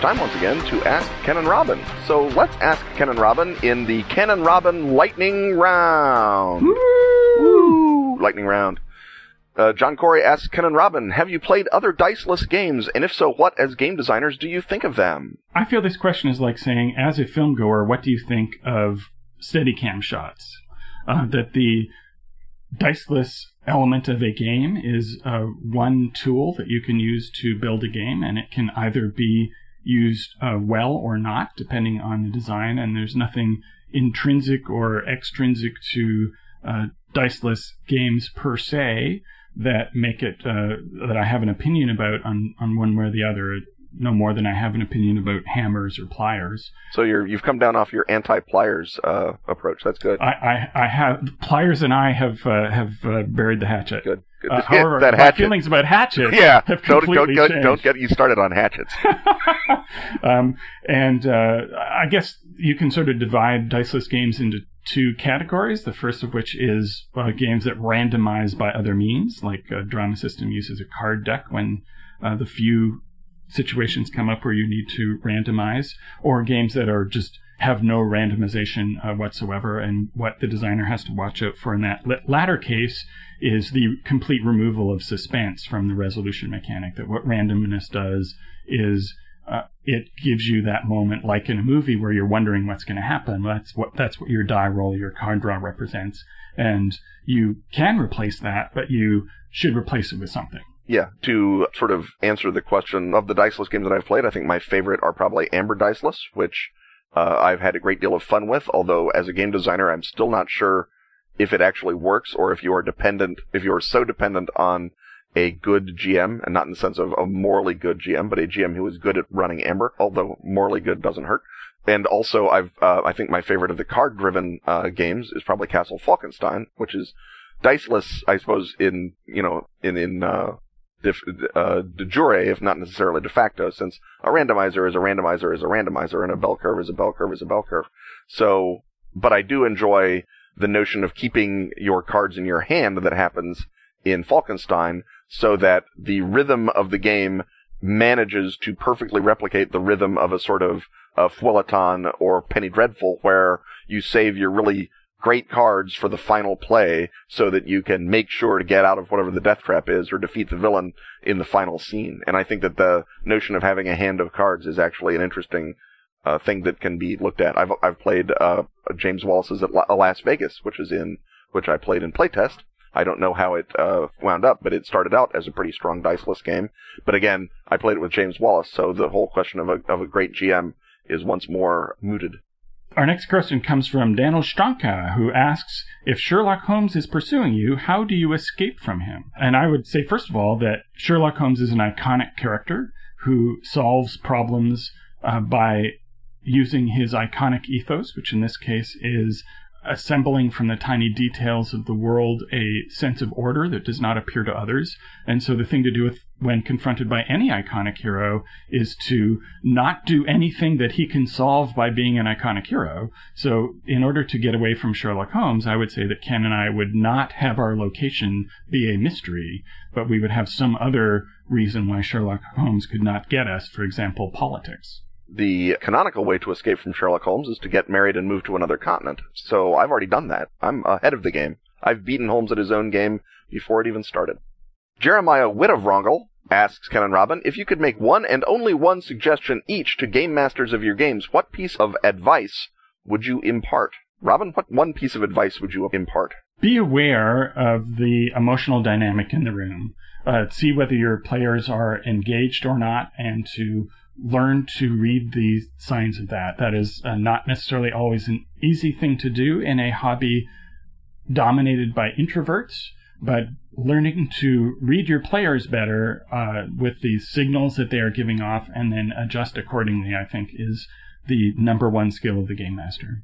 Time once again to ask Ken and Robin. So let's ask Ken and Robin in the Ken and Robin lightning round. Woo! Lightning round. Uh, John Corey asks Ken and Robin, have you played other diceless games? And if so, what, as game designers, do you think of them? I feel this question is like saying, as a film goer, what do you think of Steadicam shots? Uh, that the diceless element of a game is uh, one tool that you can use to build a game, and it can either be used uh, well or not, depending on the design. And there's nothing intrinsic or extrinsic to uh, diceless games per se that make it uh, that I have an opinion about on, on one way or the other. No more than I have an opinion about hammers or pliers. So you're you've come down off your anti-pliers uh, approach. That's good. I, I, I have pliers and I have uh, have uh, buried the hatchet. Good. Uh, however, that my feelings about hatchets yeah, have don't, completely don't, changed. don't get you started on hatchets. um, and uh, I guess you can sort of divide diceless games into two categories. The first of which is uh, games that randomize by other means, like a drama system uses a card deck when uh, the few situations come up where you need to randomize, or games that are just have no randomization uh, whatsoever. And what the designer has to watch out for in that latter case is the complete removal of suspense from the resolution mechanic. That what randomness does is uh, it gives you that moment, like in a movie, where you're wondering what's going to happen. That's what that's what your die roll, your card draw represents, and you can replace that, but you should replace it with something. Yeah, to sort of answer the question of the diceless games that I've played, I think my favorite are probably Amber Diceless, which uh, I've had a great deal of fun with. Although as a game designer, I'm still not sure if it actually works or if you are dependent, if you are so dependent on a good GM, and not in the sense of a morally good GM, but a GM who is good at running Amber, although morally good doesn't hurt. And also, I've, uh, I think my favorite of the card-driven, uh, games is probably Castle Falkenstein, which is diceless, I suppose, in, you know, in, in, uh, uh, de jure, if not necessarily de facto, since a randomizer is a randomizer is a randomizer, and a bell curve is a bell curve is a bell curve. So, but I do enjoy the notion of keeping your cards in your hand that happens in Falkenstein so that the rhythm of the game manages to perfectly replicate the rhythm of a sort of a feuilleton or penny dreadful where you save your really great cards for the final play so that you can make sure to get out of whatever the death trap is or defeat the villain in the final scene. And I think that the notion of having a hand of cards is actually an interesting uh, thing that can be looked at. I've I've played uh, James Wallis's at La- Las Vegas, which is in which I played in playtest. I don't know how it uh, wound up, but it started out as a pretty strong diceless game. But again, I played it with James Wallace, so the whole question of a of a great GM is once more mooted. Our next question comes from Daniel Stranka, who asks If Sherlock Holmes is pursuing you, how do you escape from him? And I would say, first of all, that Sherlock Holmes is an iconic character who solves problems uh, by using his iconic ethos, which in this case is assembling from the tiny details of the world a sense of order that does not appear to others. And so the thing to do with when confronted by any iconic hero is to not do anything that he can solve by being an iconic hero. So in order to get away from Sherlock Holmes, I would say that Ken and I would not have our location be a mystery, but we would have some other reason why Sherlock Holmes could not get us, for example, politics the canonical way to escape from Sherlock Holmes is to get married and move to another continent. So I've already done that. I'm ahead of the game. I've beaten Holmes at his own game before it even started. Jeremiah Wittevrongle asks Ken and Robin, if you could make one and only one suggestion each to game masters of your games, what piece of advice would you impart? Robin, what one piece of advice would you impart? Be aware of the emotional dynamic in the room. Uh, see whether your players are engaged or not, and to learn to read the signs of that. That is uh, not necessarily always an easy thing to do in a hobby dominated by introverts, but learning to read your players better uh, with the signals that they are giving off and then adjust accordingly, I think, is the number one skill of the game master.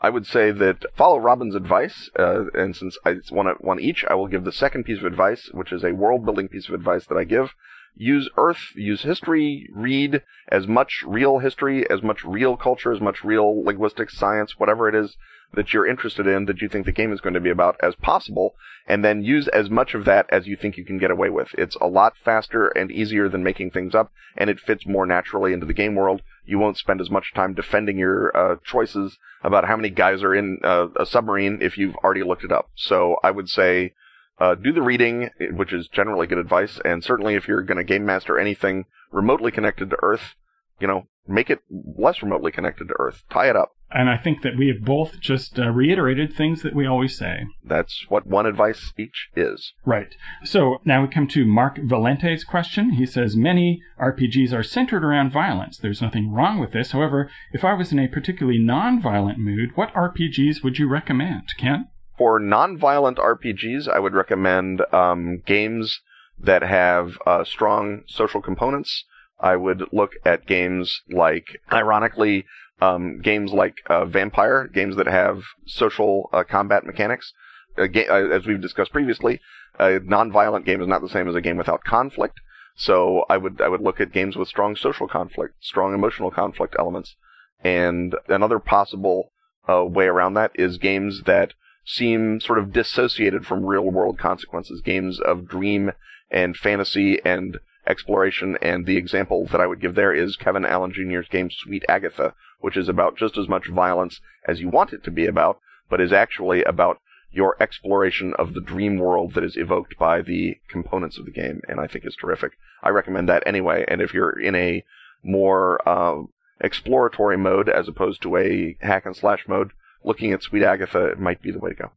I would say that follow Robin's advice, uh, and since I want one each, I will give the second piece of advice, which is a world building piece of advice that I give, use Earth, use history, read as much real history, as much real culture, as much real linguistics, science, whatever it is that you're interested in, that you think the game is going to be about as possible, and then use as much of that as you think you can get away with. It's a lot faster and easier than making things up, and it fits more naturally into the game world. You won't spend as much time defending your uh, choices about how many guys are in uh, a submarine if you've already looked it up. So I would say uh, do the reading, which is generally good advice, and certainly if you're going to game master anything remotely connected to Earth, you know, make it less remotely connected to Earth. Tie it up. And I think that we have both just uh, reiterated things that we always say. That's what one advice each is. Right. So now we come to Mark Valente's question. He says Many RPGs are centered around violence. There's nothing wrong with this. However, if I was in a particularly non violent mood, what RPGs would you recommend? Ken? For non-violent RPGs, I would recommend um, games that have uh, strong social components. I would look at games like, ironically, um, games like uh, Vampire, games that have social uh, combat mechanics. Ga- uh, as we've discussed previously, a non-violent game is not the same as a game without conflict. So I would I would look at games with strong social conflict, strong emotional conflict elements, and another possible uh, way around that is games that seem sort of dissociated from real world consequences, games of dream and fantasy and exploration. And the example that I would give there is Kevin Allen Jr.'s game Sweet Agatha, which is about just as much violence as you want it to be about, but is actually about your exploration of the dream world that is evoked by the components of the game, and I think is terrific. I recommend that anyway. And if you're in a more uh, exploratory mode as opposed to a hack and slash mode, looking at Sweet Agatha might be the way to go.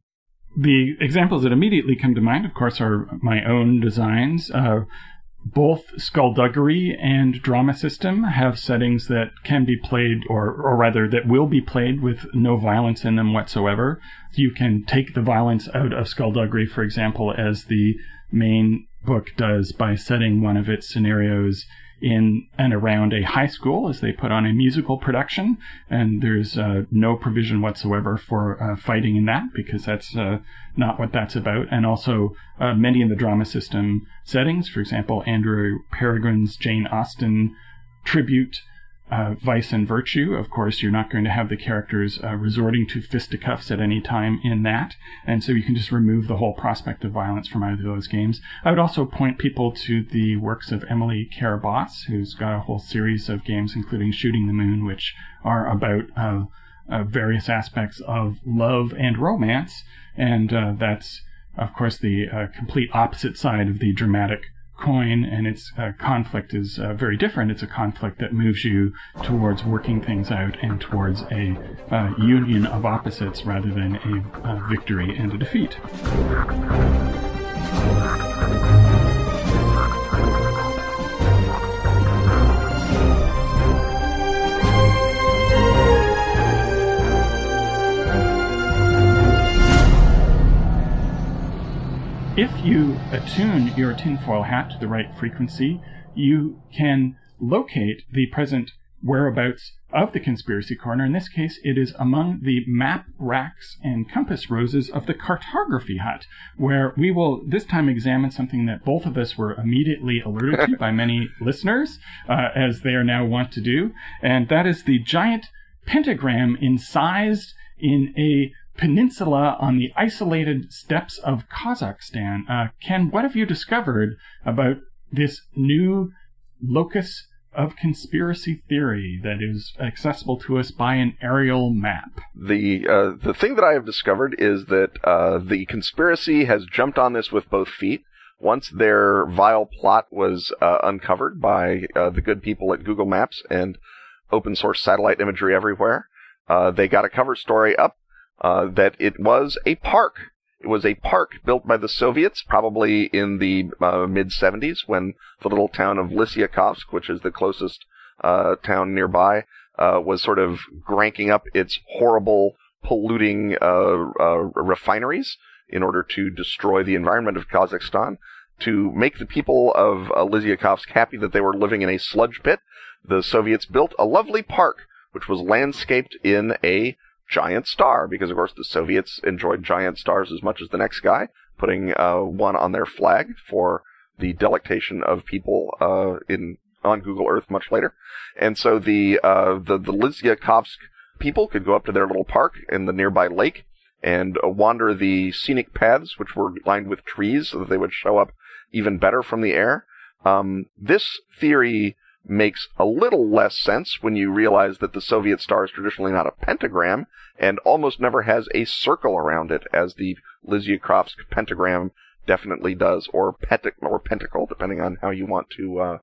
The examples that immediately come to mind, of course, are my own designs. Uh, both Skulduggery and Drama System have settings that can be played, or, or rather, that will be played with no violence in them whatsoever. You can take the violence out of Skulduggery, for example, as the main book does by setting one of its scenarios in and around a high school as they put on a musical production, and there's uh, no provision whatsoever for uh, fighting in that because that's uh, not what that's about. And also, uh, many in the drama system settings, for example, Andrew Peregrine's Jane Austen tribute uh, vice and virtue. Of course, you're not going to have the characters uh, resorting to fisticuffs at any time in that, and so you can just remove the whole prospect of violence from either of those games. I would also point people to the works of Emily Care who's got a whole series of games, including Shooting the Moon, which are about uh, uh, various aspects of love and romance. And uh, that's, of course, the uh, complete opposite side of the dramatic coin, and its uh, conflict is uh, very different. It's a conflict that moves you towards working things out and towards a uh, union of opposites rather than a uh, victory and a defeat. Attune your tinfoil hat to the right frequency, you can locate the present whereabouts of the conspiracy corner. In this case, it is among the map racks and compass roses of the cartography hut, where we will this time examine something that both of us were immediately alerted to by many listeners, uh, as they are now wont to do, and that is the giant pentagram incised in a peninsula on the isolated steppes of Kazakhstan. Uh, Ken, what have you discovered about this new locus of conspiracy theory that is accessible to us by an aerial map? The uh, the thing that I have discovered is that uh, the conspiracy has jumped on this with both feet. Once their vile plot was uh, uncovered by uh, the good people at Google Maps and open source satellite imagery everywhere, uh, they got a cover story up uh, that it was a park. It was a park built by the Soviets, probably in the uh, mid 70s, when the little town of Lysyakhovsk, which is the closest uh, town nearby, uh, was sort of cranking up its horrible, polluting uh, uh, refineries in order to destroy the environment of Kazakhstan. To make the people of uh, Lysyakhovsk happy that they were living in a sludge pit, the Soviets built a lovely park, which was landscaped in a giant star because of course the Soviets enjoyed giant stars as much as the next guy, putting uh, one on their flag for the delectation of people uh, in on Google Earth much later. And so the uh, the the people could go up to their little park in the nearby lake and wander the scenic paths, which were lined with trees, so that they would show up even better from the air. Um, this theory makes a little less sense when you realize that the Soviet star is traditionally not a pentagram and almost never has a circle around it, as the Lysyakhovsk pentagram definitely does, or pentic or pentacle, depending on how you want to uh,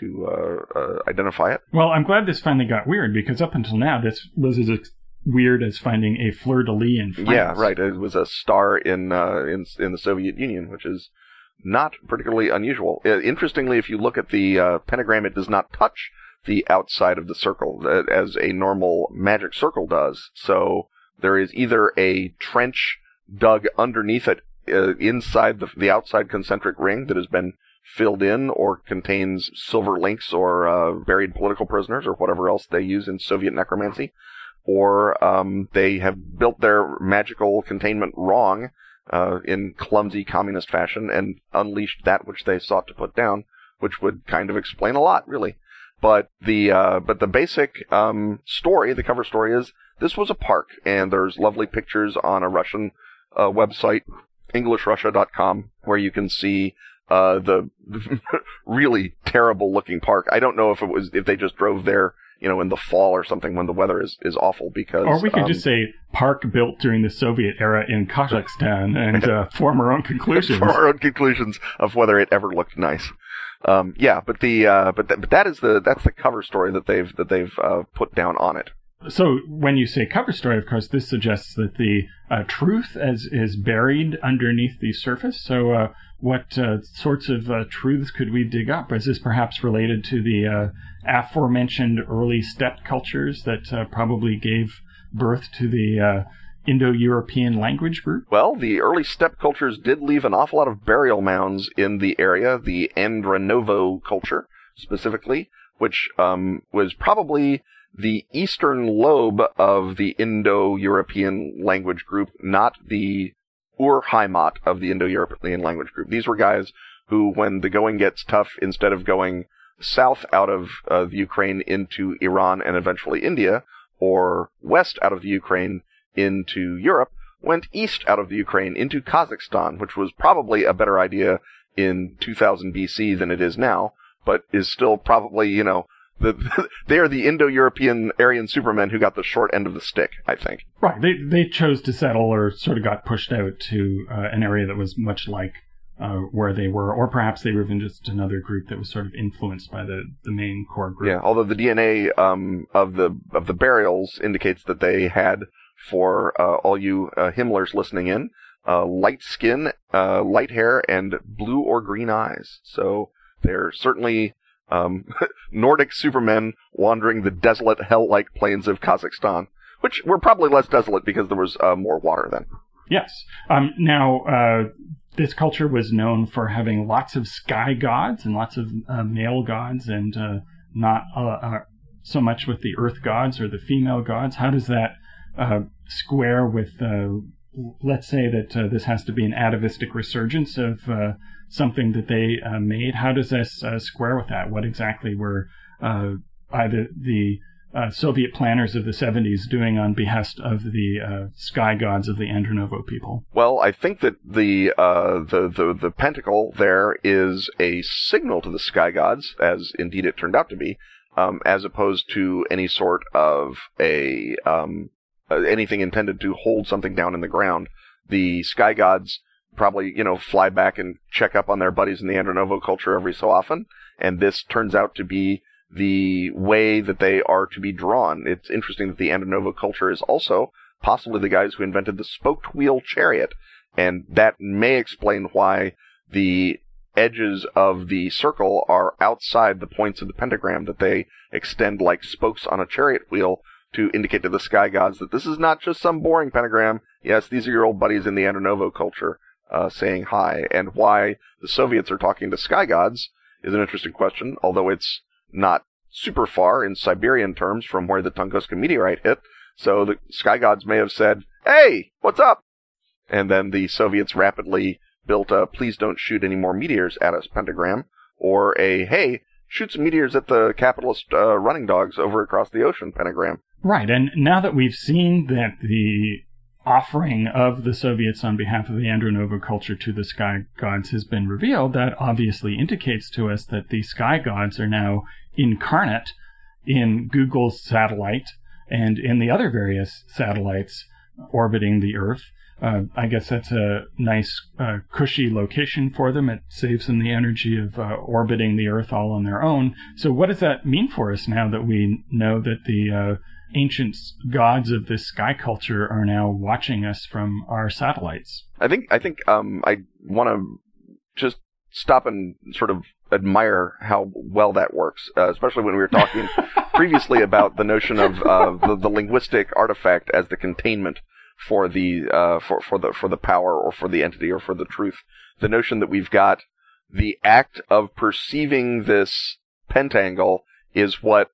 to uh, uh, identify it. Well, I'm glad this finally got weird because up until now, this was as weird as finding a fleur de lis in France. Yeah, right. It was a star in uh, in in the Soviet Union, which is not particularly unusual. Uh, interestingly, if you look at the uh, pentagram, it does not touch the outside of the circle uh, as a normal magic circle does. So there is either a trench dug underneath it uh, inside the, the outside concentric ring that has been filled in or contains silver links or uh, buried political prisoners or whatever else they use in Soviet necromancy, or um, they have built their magical containment wrong uh, in clumsy communist fashion and unleashed that which they sought to put down, which would kind of explain a lot, really. But the uh, but the basic um, story, the cover story is this was a park, and there's lovely pictures on a Russian uh, website, EnglishRussia.com, where you can see uh, the really terrible looking park. I don't know if it was if they just drove there you know, in the fall or something when the weather is, is awful because. Or we could um, just say park built during the Soviet era in Kazakhstan and uh, form our own conclusions. form our own conclusions of whether it ever looked nice. Um, yeah, but the uh, but th- but that is the that's the cover story that they've that they've uh, put down on it. So when you say cover story, of course, this suggests that the uh, truth as is buried underneath the surface. So uh, what uh, sorts of uh, truths could we dig up? Is this perhaps related to the uh, aforementioned early steppe cultures that uh, probably gave birth to the uh, Indo European language group? Well, the early steppe cultures did leave an awful lot of burial mounds in the area, the Andronovo culture specifically, which um, was probably the eastern lobe of the Indo European language group, not the Ur Heimat of the Indo European language group. These were guys who, when the going gets tough, instead of going south out of the Ukraine into Iran and eventually India, or west out of the Ukraine into Europe, went east out of the Ukraine into Kazakhstan, which was probably a better idea in 2000 BC than it is now, but is still probably, you know, the, they are the Indo-European Aryan Supermen who got the short end of the stick. I think. Right. They they chose to settle or sort of got pushed out to uh, an area that was much like uh, where they were, or perhaps they were even just another group that was sort of influenced by the, the main core group. Yeah. Although the DNA um, of the of the burials indicates that they had, for uh, all you uh, Himmlers listening in, uh, light skin, uh, light hair, and blue or green eyes. So they're certainly um, Nordic supermen wandering the desolate, hell-like plains of Kazakhstan, which were probably less desolate because there was uh, more water then. Yes. Um, now, uh, this culture was known for having lots of sky gods and lots of uh, male gods, and uh, not uh, so much with the earth gods or the female gods. How does that square with? let's say that this has to be an atavistic resurgence of something that they uh, made. How does this uh, square with that? What exactly were uh, either the uh, Soviet planners of the 70s doing on behest of the uh, sky gods of the Andronovo people? Well, I think that the, uh, the, the, the pentacle there is a signal to the sky gods, as indeed it turned out to be, um, as opposed to any sort of a um, anything intended to hold something down in the ground. The sky gods probably, you know, fly back and check up on their buddies in the Andronovo culture every so often. And this turns out to be the way that they are to be drawn. It's interesting that the Andronovo culture is also possibly the guys who invented the spoked wheel chariot. And that may explain why the edges of the circle are outside the points of the pentagram, that they extend like spokes on a chariot wheel to indicate to the sky gods that this is not just some boring pentagram. Yes, these are your old buddies in the Andronovo culture uh, saying hi, and why the Soviets are talking to sky gods is an interesting question, although it's not super far in Siberian terms from where the Tunguska meteorite hit. So the sky gods may have said, "Hey, what's up?" And then the Soviets rapidly built a "Please don't shoot any more meteors at us" pentagram, or a "Hey, shoot some meteors at the capitalist uh, running dogs over across the ocean" pentagram. Right, and now that we've seen that the offering of the Soviets on behalf of the Andronovo culture to the sky gods has been revealed, that obviously indicates to us that the sky gods are now incarnate in Google's satellite and in the other various satellites orbiting the Earth. Uh, I guess that's a nice, uh, cushy location for them. It saves them the energy of uh, orbiting the Earth all on their own. So, what does that mean for us now that we know that the uh, ancient gods of this sky culture are now watching us from our satellites. I think I think um, I want to just stop and sort of admire how well that works, uh, especially when we were talking previously about the notion of uh, the, the, linguistic artifact as the containment for the uh, for for the for the power or for the entity or for the truth. The notion that we've got the act of perceiving this pentangle is what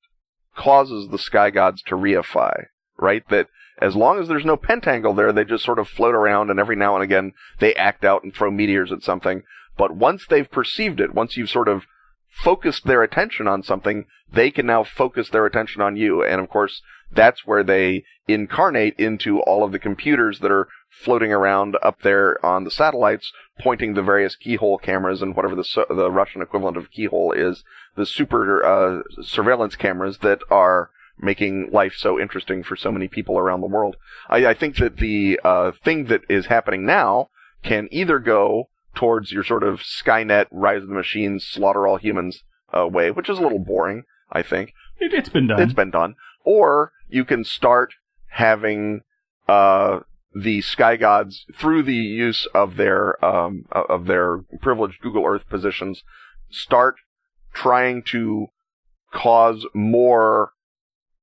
causes the sky gods to reify, right? That as long as there's no pentangle there, they just sort of float around and every now and again they act out and throw meteors at something. But once they've perceived it, once you've sort of focused their attention on something, they can now focus their attention on you. And of course, that's where they incarnate into all of the computers that are floating around up there on the satellites, pointing the various keyhole cameras and whatever the the Russian equivalent of keyhole is, the super uh, surveillance cameras that are making life so interesting for so many people around the world. I, I think that the uh, thing that is happening now can either go towards your sort of Skynet, Rise of the Machines, slaughter all humans uh, way, which is a little boring, I think. It, has been done. It's been done. Or you can start having uh, the sky gods through the use of their um, of their privileged Google Earth positions start trying to cause more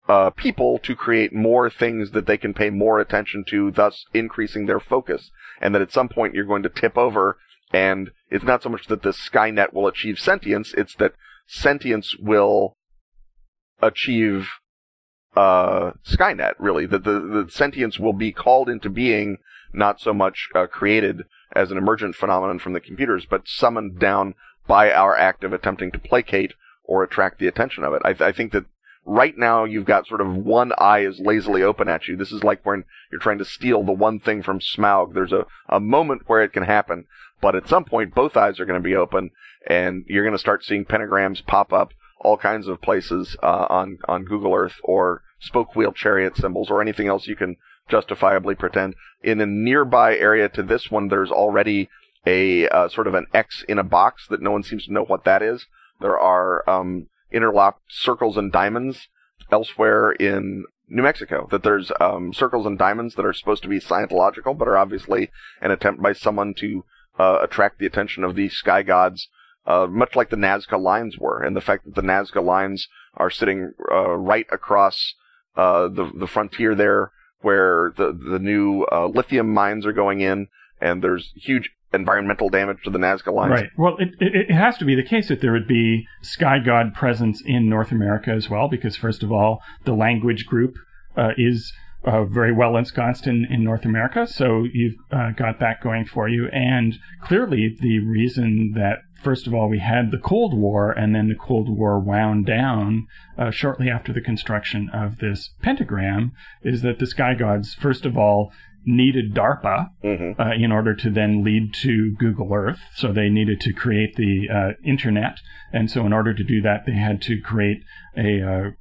uh, people to create more things that they can pay more attention to, thus increasing their focus. And that at some point you're going to tip over, and it's not so much that the Skynet will achieve sentience, it's that sentience will achieve uh, Skynet, really. That the, the sentience will be called into being, not so much uh, created as an emergent phenomenon from the computers, but summoned down by our act of attempting to placate or attract the attention of it. I, th- I think that right now you've got sort of one eye is lazily open at you. This is like when you're trying to steal the one thing from Smaug. There's a, a moment where it can happen, but at some point both eyes are going to be open and you're going to start seeing pentagrams pop up all kinds of places uh, on on Google Earth or spoke wheel chariot symbols or anything else you can justifiably pretend. In a nearby area to this one, there's already a uh, sort of an X in a box that no one seems to know what that is. There are um, interlocked circles and diamonds elsewhere in New Mexico. That there's um, circles and diamonds that are supposed to be Scientological, but are obviously an attempt by someone to uh, attract the attention of the sky gods, uh, much like the Nazca lines were, and the fact that the Nazca lines are sitting uh, right across uh, the the frontier there, where the the new uh, lithium mines are going in, and there's huge environmental damage to the Nazca lines. Right. Well, it, it, it, has to be the case that there would be sky god presence in North America as well, because first of all, the language group uh, is uh, very well ensconced in, in North America, so you've uh, got that going for you. And clearly, the reason that first of all we had the Cold War, and then the Cold War wound down uh, shortly after the construction of this pentagram, is that the sky gods, first of all, needed DARPA Mm-hmm. uh, in order to then lead to Google Earth. So they needed to create the uh, internet, and so in order to do that, they had to create a uh,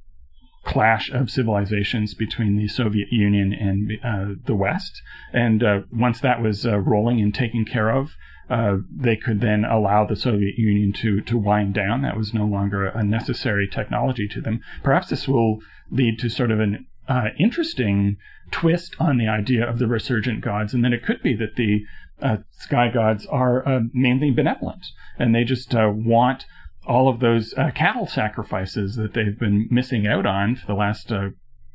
clash of civilizations between the Soviet Union and uh, the West. And uh, once that was uh, rolling and taken care of, uh, they could then allow the Soviet Union to to wind down. That was no longer a necessary technology to them. Perhaps this will lead to sort of an uh, interesting twist on the idea of the resurgent gods, and then it could be that the uh, sky gods are mainly benevolent, and they just want all of those uh, cattle sacrifices that they've been missing out on for the last uh,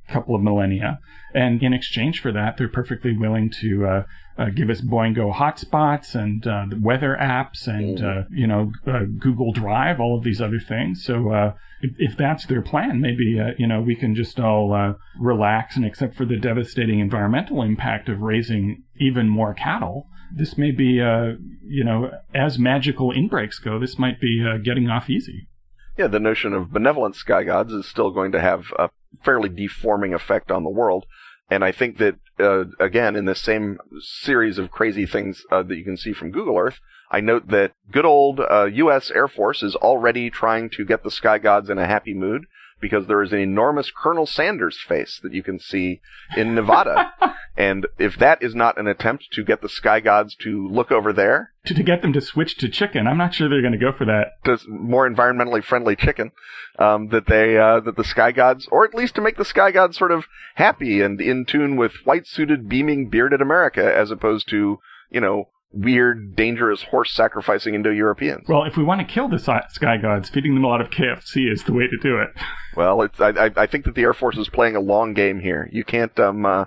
couple of millennia, and in exchange for that, they're perfectly willing to uh, uh, give us Boingo hotspots and uh, the weather apps and uh, you know uh, Google Drive, all of these other things. So uh, if, if that's their plan, maybe uh, you know we can just all uh, relax and except for the devastating environmental impact of raising even more cattle. This may be, uh, you know, as magical inbreaks go, this might be uh, getting off easy. Yeah, the notion of benevolent sky gods is still going to have a fairly deforming effect on the world. And I think that, uh, again, in this same series of crazy things uh, that you can see from Google Earth, I note that good old uh, U.S. Air Force is already trying to get the sky gods in a happy mood because there is an enormous Colonel Sanders face that you can see in Nevada. and if that is not an attempt to get the sky gods to look over there, To, to get them to switch to chicken, I'm not sure they're going to go for that. to more environmentally friendly chicken, um, that they uh, that the sky gods, or at least to make the sky gods sort of happy and in tune with white suited, beaming, bearded America, as opposed to you know weird, dangerous horse sacrificing Indo-Europeans. Well, if we want to kill the sky gods, feeding them a lot of KFC is the way to do it. Well, it's I, I I think that the Air Force is playing a long game here. You can't um uh,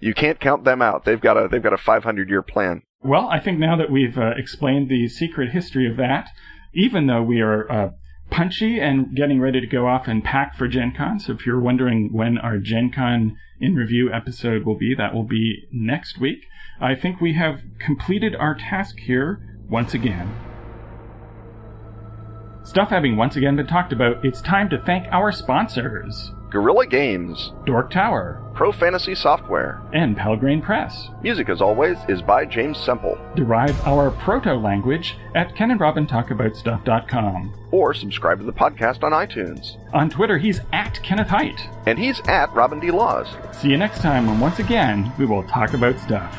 you can't count them out. They've got a they've got a 500 year plan. Well, I think now that we've uh, explained the secret history of that, even though we are uh, punchy and getting ready to go off and pack for Gen Con, so if you're wondering when our Gen Con in review episode will be, that will be next week. I think we have completed our task here once again. Stuff having once again been talked about, it's time to thank our sponsors Gorilla Games, Dork Tower Pro Fantasy Software. and Pelgrane Press. Music, as always, is by James Semple. Derive our proto language at kenandrobintalkaboutstuff.com. Or subscribe to the podcast on iTunes. On Twitter, he's at Kenneth Hite. And he's at Robin D. Laws. See you next time when once again we will talk about stuff.